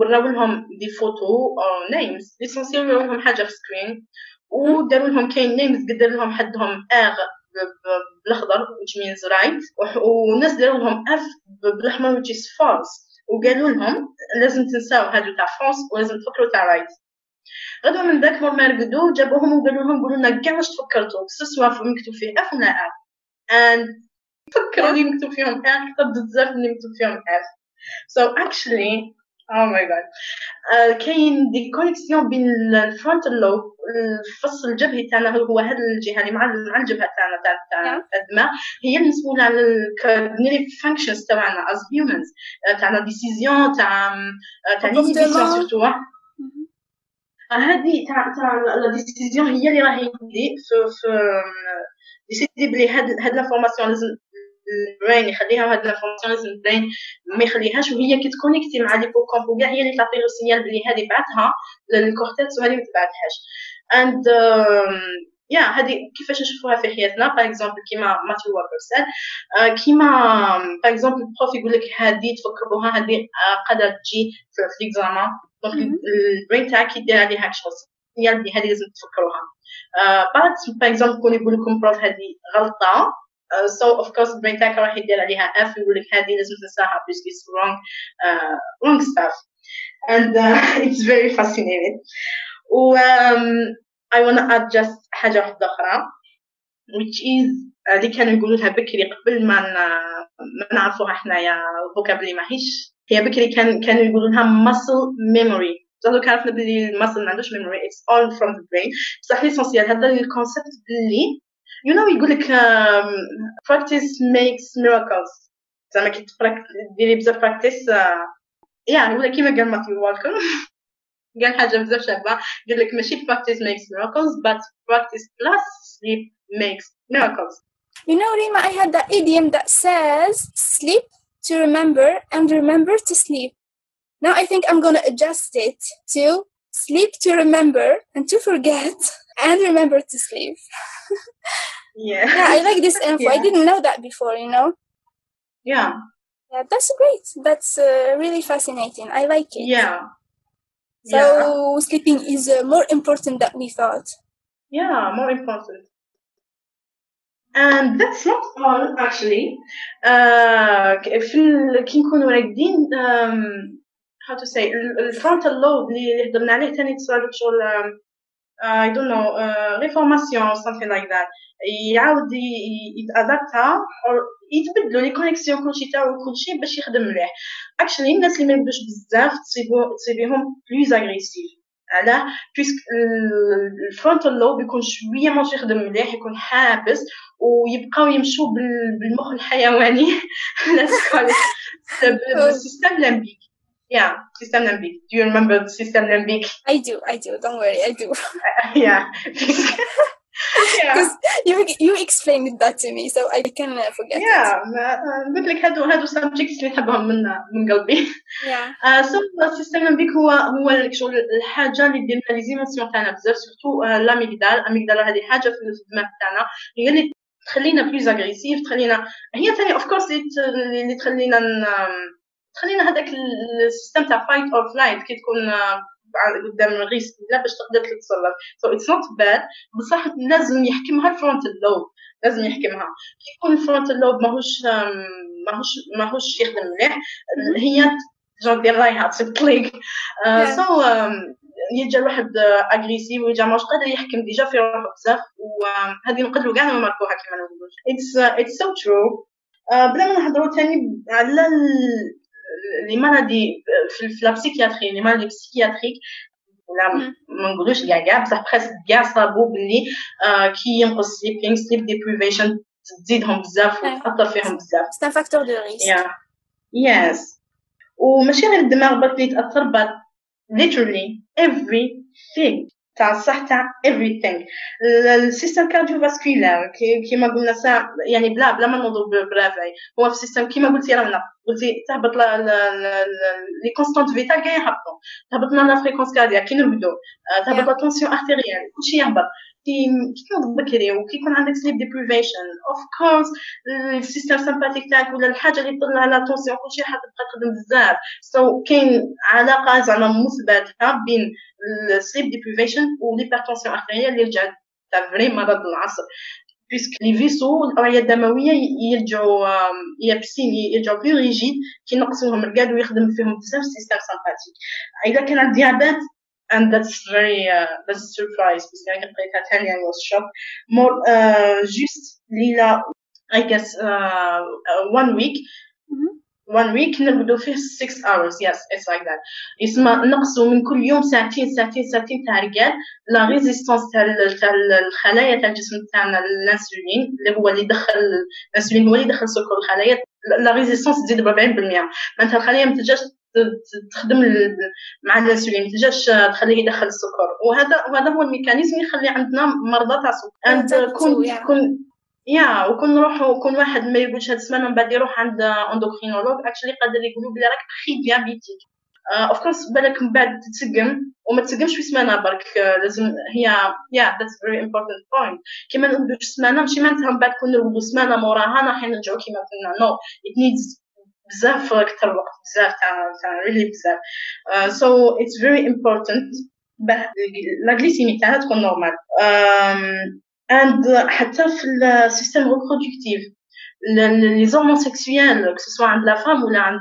وراو لهم des photos names l'essentiel لهم حاجة في screen وداروا لهم كاين names قدر لهم حدهم R بالأخضر which means right. وناس داروا لهم F بالأحمر which is false. وقالوا لهم لازم تنساو هادو تاع فونس ولازم تفكروا تاع رايت غدوة من ذاك ما رقدوا جابوهم وقالوا لهم قولوا لنا كاع واش تفكرتوا سواء مكتوب فيه F ولا R and فكروا اللي مكتوب فيهم R كتر بزاف اللي مكتوب فيهم F so actually oh my god uh, كاين des connexions بين ال frontal lobe الفص الجبهي تاعنا هو هذه الجهة اللي مع مع الجبهة تاعنا تاع. الدماغ هي المسؤولة على ال cognitive functions تاعنا as humans uh, تاع la décision تاع تاع. l'inhibition surtout. هذه تاع تاع la décision هي اللي راهي في في décider بلي هاد هاد l'information لازم ال brain يخليها وهاد l'information لازم ال brain ما يخليهاش وهي كي ت connecter مع l'hippocampe وكاع هي اللي تعطي له signal بلي هذه بعثها لل cortex وهذه ما تبعثهاش and yeah هذه كيفاش نشوفوها في حياتنا؟ par exemple كيما ماتيو ووكر قال كيما par exemple ال prof يقول لك هذه تفكر بها هذه قادرة تجي في l'examen donc. ال brain تاعك يدير عليها كشغل signal بلي هذه لازم تفكروها. بعد par exemple يكون يقول لكم prof هذه غلطة so of course ال brain تاعك راح يدير عليها F يقول لك هذه لازم تنساها plus it's wrong stuff. And uh, it's very fascinating. و I wanna add just حاجة واحدة أخرى which is اللي كانوا يقولوا لها بكري قبل ما ما نعرفوها حنايا ال vocabulaire ماهيش هي بكري كان كانوا يقولوا لها muscle memory. كان عرفنا بلي ال muscle ما عندوش memory. It's all from the brain. بصح l'essentiel هذا ال concept بلي you know يقول لك um, practice makes miracles زعما كي تبراك- ديري بزاف practice uh, يعني ولا كيما قال ماثيو والكر قال حاجة بزاف شابة قال لك ماشي practice makes miracles but practice plus sleep makes miracles You know, Rima, I had that idiom that says sleep to remember and remember to sleep. Now I think I'm going to adjust it to sleep to remember and to forget and remember to sleep. yeah Yeah, I like this info. I Yeah. didn't know that before, you know? yeah Yeah, that's great. That's uh, really fascinating. I like it. yeah So Yeah. sleeping is uh, more important than we thought. Yeah, more important. And that's not all actually. Uh, ك- في ال- كي نكونوا راقدين um, how to say ال- الفرونتال لوب اللي هضرنا عليه تاني تصرف شغل know uh, reformation or something like that. يعاود يتادابتا يتبدلوا لي كونيكسيون كلشي تاعو كلشي باش يخدم مليح. Actually الناس اللي ما يبدوش بزاف تصيبيهم plus agressifs علاه؟ parce que ال frontal lobe يكون شوية ماشي يخدم مليح يكون حابس ويبقاو يمشوا بال- بالمخ الحيواني. it بال système limbique yeah system limbic do you remember the system limbic I do, I do. Don't worry, I do. yeah yeah Because you you explained that to me, so I can uh, forget yeah قلت لك هادو هادو subjects اللي نحبهم من من قلبي. Yeah. آه، so ال système limbique هو هو شغل الحاجة اللي دير لنا les émotions تاعنا بزاف surtout l'amygdale ال amygdale هذه حاجة في الدماغ تاعنا هي اللي تخلينا plus agressifs تخلينا هي ثاني of course اللي تخلينا تخلينا هذاك السيستم تاع fight or flight كي تكون آه، قدام ال risque لا باش تقدر تتصرف. so it's not bad بصح لازم يحكمها ال frontal lobe لازم يحكمها. كي يكون ال frontal lobe ماهوش ماهوش ماهوش يخدم مليح les gens دير تصيب Yeah. so يجي الواحد agressif ويجي ماش قادر يحكم déjà في روحه بزاف. وهذه نقدروا كاع نماركوها كيما نقولوا. it's it's so true بلا ما نهضروا ثاني على ال- les maladies في في la psychiatrie les maladies psychiatriques ولا مم. ما نقولوش كاع كاع بصح presque كاع صابوا باللي آه، كي ينقص sleeping sleep deprivation تزيدهم بزاف Yeah. وتأثر فيهم بزاف C'est un facteur de risque. Yeah. Yes. وماشي غير الدماغ برك اللي يتأثر but literally everything تاع الصح تاع everything. ال système cardiovasculaire كيما قلنا سا يعني بلا بلا ما نوضوا برافعي هو في ال système كيما قلتي رانا قلتي تهبط لا- لا- لا- لا- les constantes vitales كاع يهبطوا تهبط لنا la fréquence cardiaque كي نرقدوا آه، تهبط Yeah. la tension artérielle كلشي يهبط كي تنوض بكري وكي يكون عندك sleep deprivation of course ال système sympathique تاعك ولا الحاجة اللي تطلع la tension كلشي حتبقى تخدم بزاف so كاين علاقه زعما مثبته بين ال sleep deprivation وال hypertension artérielle اللي رجعت تاع vrai مرض العصر parce que les vaisseaux الاوعيه الدمويه يرجعوا آم، يابسين يرجعوا plus rigides كي نقصوهم رقاد ويخدم فيهم بزاف ال système sympathique اذا كان عندي diabète and that's very uh, that's a surprise بس يعني قريتها ثاني I was shocked. More uh, just ليلة I guess uh, uh, one week. Mhm. one week نرقدوا فيه 6 hours. Yes it's like that. يسمى نقصوا من كل يوم ساعتين ساعتين ساعتين تاع رقاد la résistance تاع تاع ال- الخلايا تاع الجسم تاعنا الانسولين اللي هو اللي يدخل الانسولين هو اللي يدخل سكر الخلايا la résistance تزيد ب 40% معناتها الخلايا ما تنجمش ت- ت- تخدم مع الانسولين ما تنجمش تخليه يدخل السكر. وهذا وهذا هو ال mécanisme يخلي عندنا مرضى تاع السكر. type كون. كون يا وكون نروحوا كون واحد ما يقولش هاد السمانة من بعد يروح عند endocrinologue actually قادر يقولوا بلي راك خي diabétique of course بالك من بعد تتسقم وما تسقمش في سمانة برك آه، لازم هي yeah that's very important point كيما نرقدوا سمانه ماشي معناتها من بعد كون نرقدوا سمانة موراها راح نرجعوا كيما كنا. no it needs بزاف أكثر وقت بزاف تاع تاع really بزاف. so it's very important la glycémie تاعها تكون normale and حتى في ال système reproductif les hormones sexuelles que ce soit عند la femme ولا عند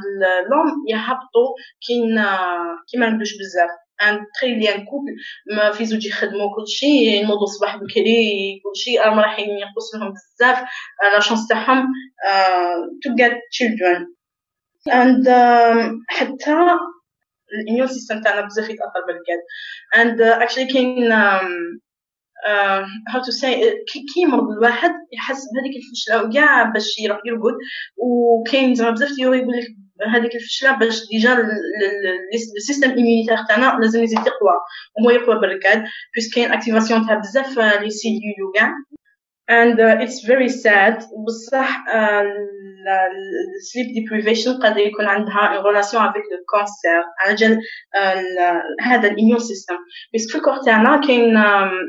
l'homme يهبطوا كي ن- كي ما بزاف. entre les jeunes couples ما في زوج يخدموا كلشي ينوضوا الصباح بكري كلشي راهم رايحين ينقص لهم بزاف. la chance تاعهم to get children. And um, حتى ال immune system تاعنا بزاف يتأثر بالرقاد uh, actually كاين how to say كي يمرض الواحد يحس بهذيك الفشلة وكاع باش يروح يرقد. وكاين زعما بزاف théories يقول لك هذيك الفشلة باش déjà ال système immunitaire تاعنا لازم يزيد يقوى. وهو يقوى بالرقاد puisque كاين activation تاع بزاف آه، les cellules وكاع. And uh, it's very sad. بصح ال sleep deprivation قد يكون عندها une relation avec le cancer. على جال آه، هذا ال immune system puisque في ال corps تاعنا كاين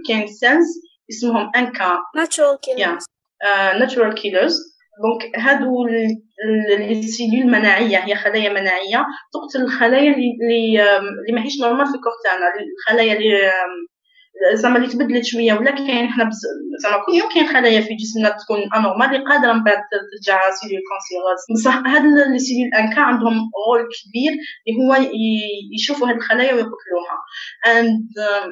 كاين cells اسمهم NK. Natural killers. Yeah. uh, natural killers. donc هادو les cellules المناعيه هي خلايا مناعية. تقتل الخلايا اللي اللي ماهيش normales في ال corps تاعنا الخلايا اللي زعما اللي تبدلت شوية ولا كاين حنا زعما كل يوم كاين خلايا في جسمنا تكون anormales اللي قادرة من بعد ترجع cellules cancéreuses بصح هاد les cellules NK عندهم rôle كبير اللي هو يشوفوا هاد الخلايا ويقتلوها and um,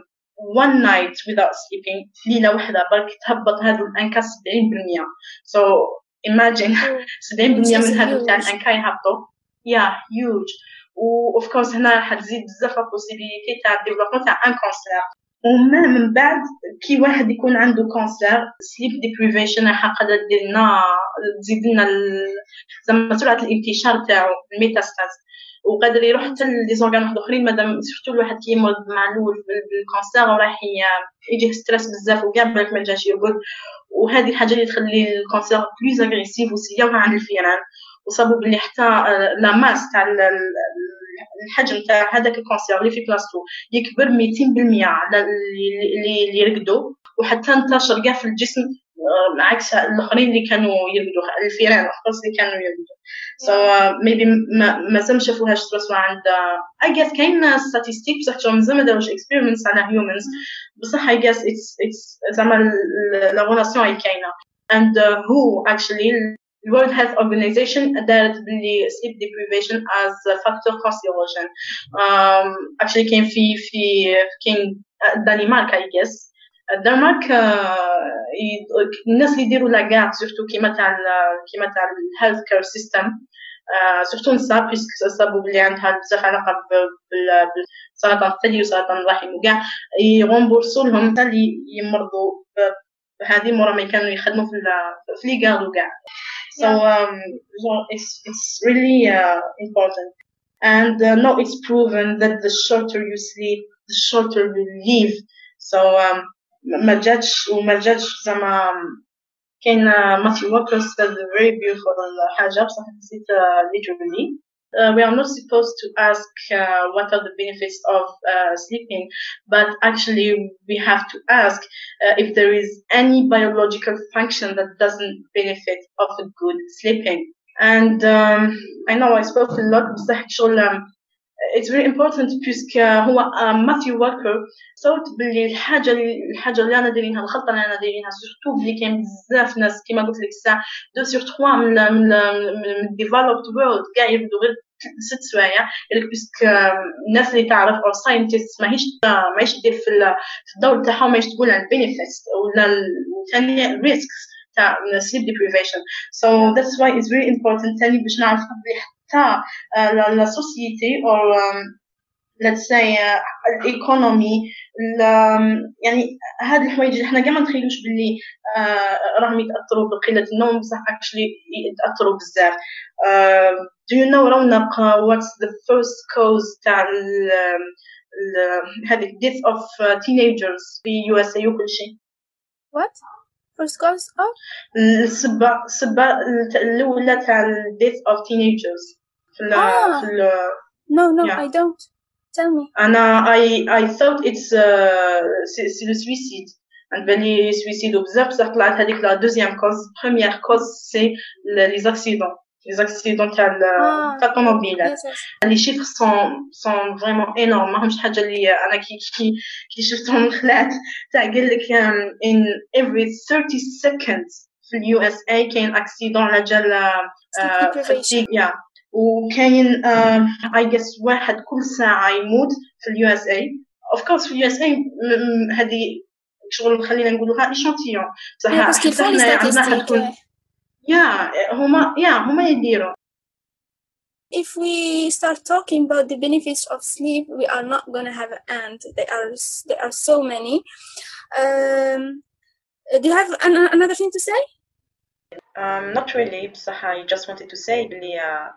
one night without sleeping ليلة واحدة برك تهبط هادو ال NK 70% so imagine 70% من هادو تاع ال NK يهبطوا yeah huge. و of course هنا راح تزيد بزاف la possibilité تاع ال développement تاع un cancer ومن من بعد كي واحد يكون عنده cancer sleep deprivation قادر دير لنا تزيد لنا زعما سرعه الانتشار تاعو ال métastases وقادر يروح حتى les organes واحد اخرين مادام surtout الواحد كي يمرض مع الأول بال cancer وراح يجيه stress بزاف وكاع بالك ما جاش يرقد وهذه الحاجة اللي تخلي ال cancer plus agressif وسيا عن الفيران وصابوا بلي حتى la masse تاع الحجم تاع هذاك ال cancer اللي في بلاصتو يكبر 200% على اللي اللي يرقدوا وحتى انتشر كاع في الجسم عكس الآخرين اللي كانوا يرقدوا الفيران خاص اللي كانوا يرقدوا so maybe مازال ما شافوهاش توصلوا عند I guess كاين statistiques بصح مازال ما داروش experiments على humans بصح I guess it's it's زعما la relation هي كاينة. And uh, who actually World Health Organization دارت باللي sleep deprivation as a factor carcinogen. Um, actually كاين في في كاين الدنمارك I guess. الدنمارك الناس اللي يديروا la garde surtout كيما تاع كيما تاع ال health care system surtout نساء puisque صابوا بلي عندها بزاف علاقة بالسرطان الثدي وسرطان الرحم وكاع يغومبورسو لهم اللي يمرضوا بهذه مورا ما كانوا يخدموا في في les gardes وكاع. So um, it's it's really uh, important. And uh, now it's proven that the shorter you sleep, the shorter you live. So um, ما جاتش وما جاتش زعما كاين ماثيو ووكر said very beautiful حاجة بصح نسيت literally uh, we are not supposed to ask uh, what are the benefits of uh, sleeping, but actually we have to ask if there is any biological function that doesn't benefit of a good sleeping. And um, I know I spoke a lot بصح شغل um, it's very important بيسك هو ماثيو ووكر صوت باللي الحاجة الحاجة اللي أنا دايرينها الخطة اللي أنا دايرينها سورتو بلي كاين بزاف ناس كيما قلت لك الساعة دو سور تخوا من من الديفلوبد وورلد كاع يبدو غير ست سوايع قالك بيسك الناس اللي تعرف أو ساينتست ماهيش ماهيش دير في الدور تاعهم ماهيش تقول عن البينيفيتس ولا ثاني الريسكس تاع sleep deprivation so that's why it's very important ثاني باش نعرف حتى la société أو let's say ال economy يعني هاد الحوايج اللي حنا كاع ما نتخيلوش باللي راهم يتأثروا بقلة النوم بصح actually يتأثروا بزاف. do you know رونق what's the first cause تاع هذيك death of teenagers في USA وكل شيء؟ What? First cause of السبة السبة الأولى تاع death of teenagers. في ال Ah. في ال no no Yeah. I don't. Tell me. أنا I I thought it's uh, c'est le suicide. عند بالي سويسيدو بزاف بصح طلعت هذيك la deuxième cause première cause c'est les accidents les accidents تاع. تاع الطوموبيلات les chiffres sont sont vraiment énormes ماهمش حاجة اللي أنا كي كي كي شفتهم خلعت تاع قال لك in every 30 seconds في ال USA كاين accident على جال يا وكاين اي جس واحد كل ساعه يموت في اليو اس اي اوف كورس في اليو اس اي هذه شغل خلينا نقولوها ايشانتيون بصح Yeah, parce qu'il حتى faut les حنايا عندنا statistiques. حتكون yeah. يا هما يا هما يديروا If we start talking about the benefits of sleep, we are not gonna have an end. There are there are so many. Um, do you have an, another thing to say? Um, not really بصح I just wanted to say بلي uh,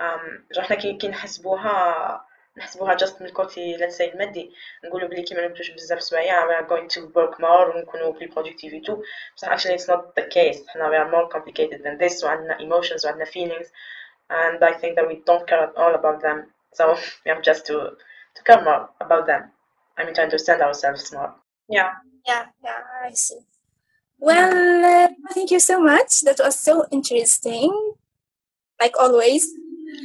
um, احنا كي كي نحسبوها نحسبوها just من الكوتي let's say المادي نقولوا بلي كي ما نمتوش بزاف سوايع we are going to work more ونكونوا بلي productive و تو بصح actually it's not the case احنا we are more complicated than this وعندنا emotions وعندنا feelings and I think that we don't care at all about them so we have just to to care more about them I mean to understand ourselves more يا Yeah, yeah, I see. Well, uh, thank you so much. That was so interesting, like always.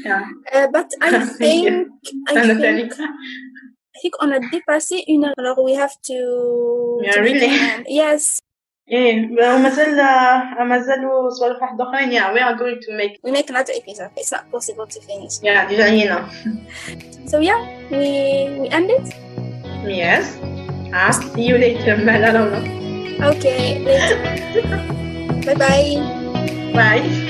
Yeah. Uh, but I Thank think you. I أنا think ثاني I think on a dépassé une heure. Alors we have to. Yeah, to really? begin. Yes, ايه ومازال مازالوا سوالف واحد اخرين yeah we are going to make we make another episode. It's not possible to finish. yeah ديجا هنا So yeah, we we end it. yes ah see you later مالا رونا Okay, later. bye bye. bye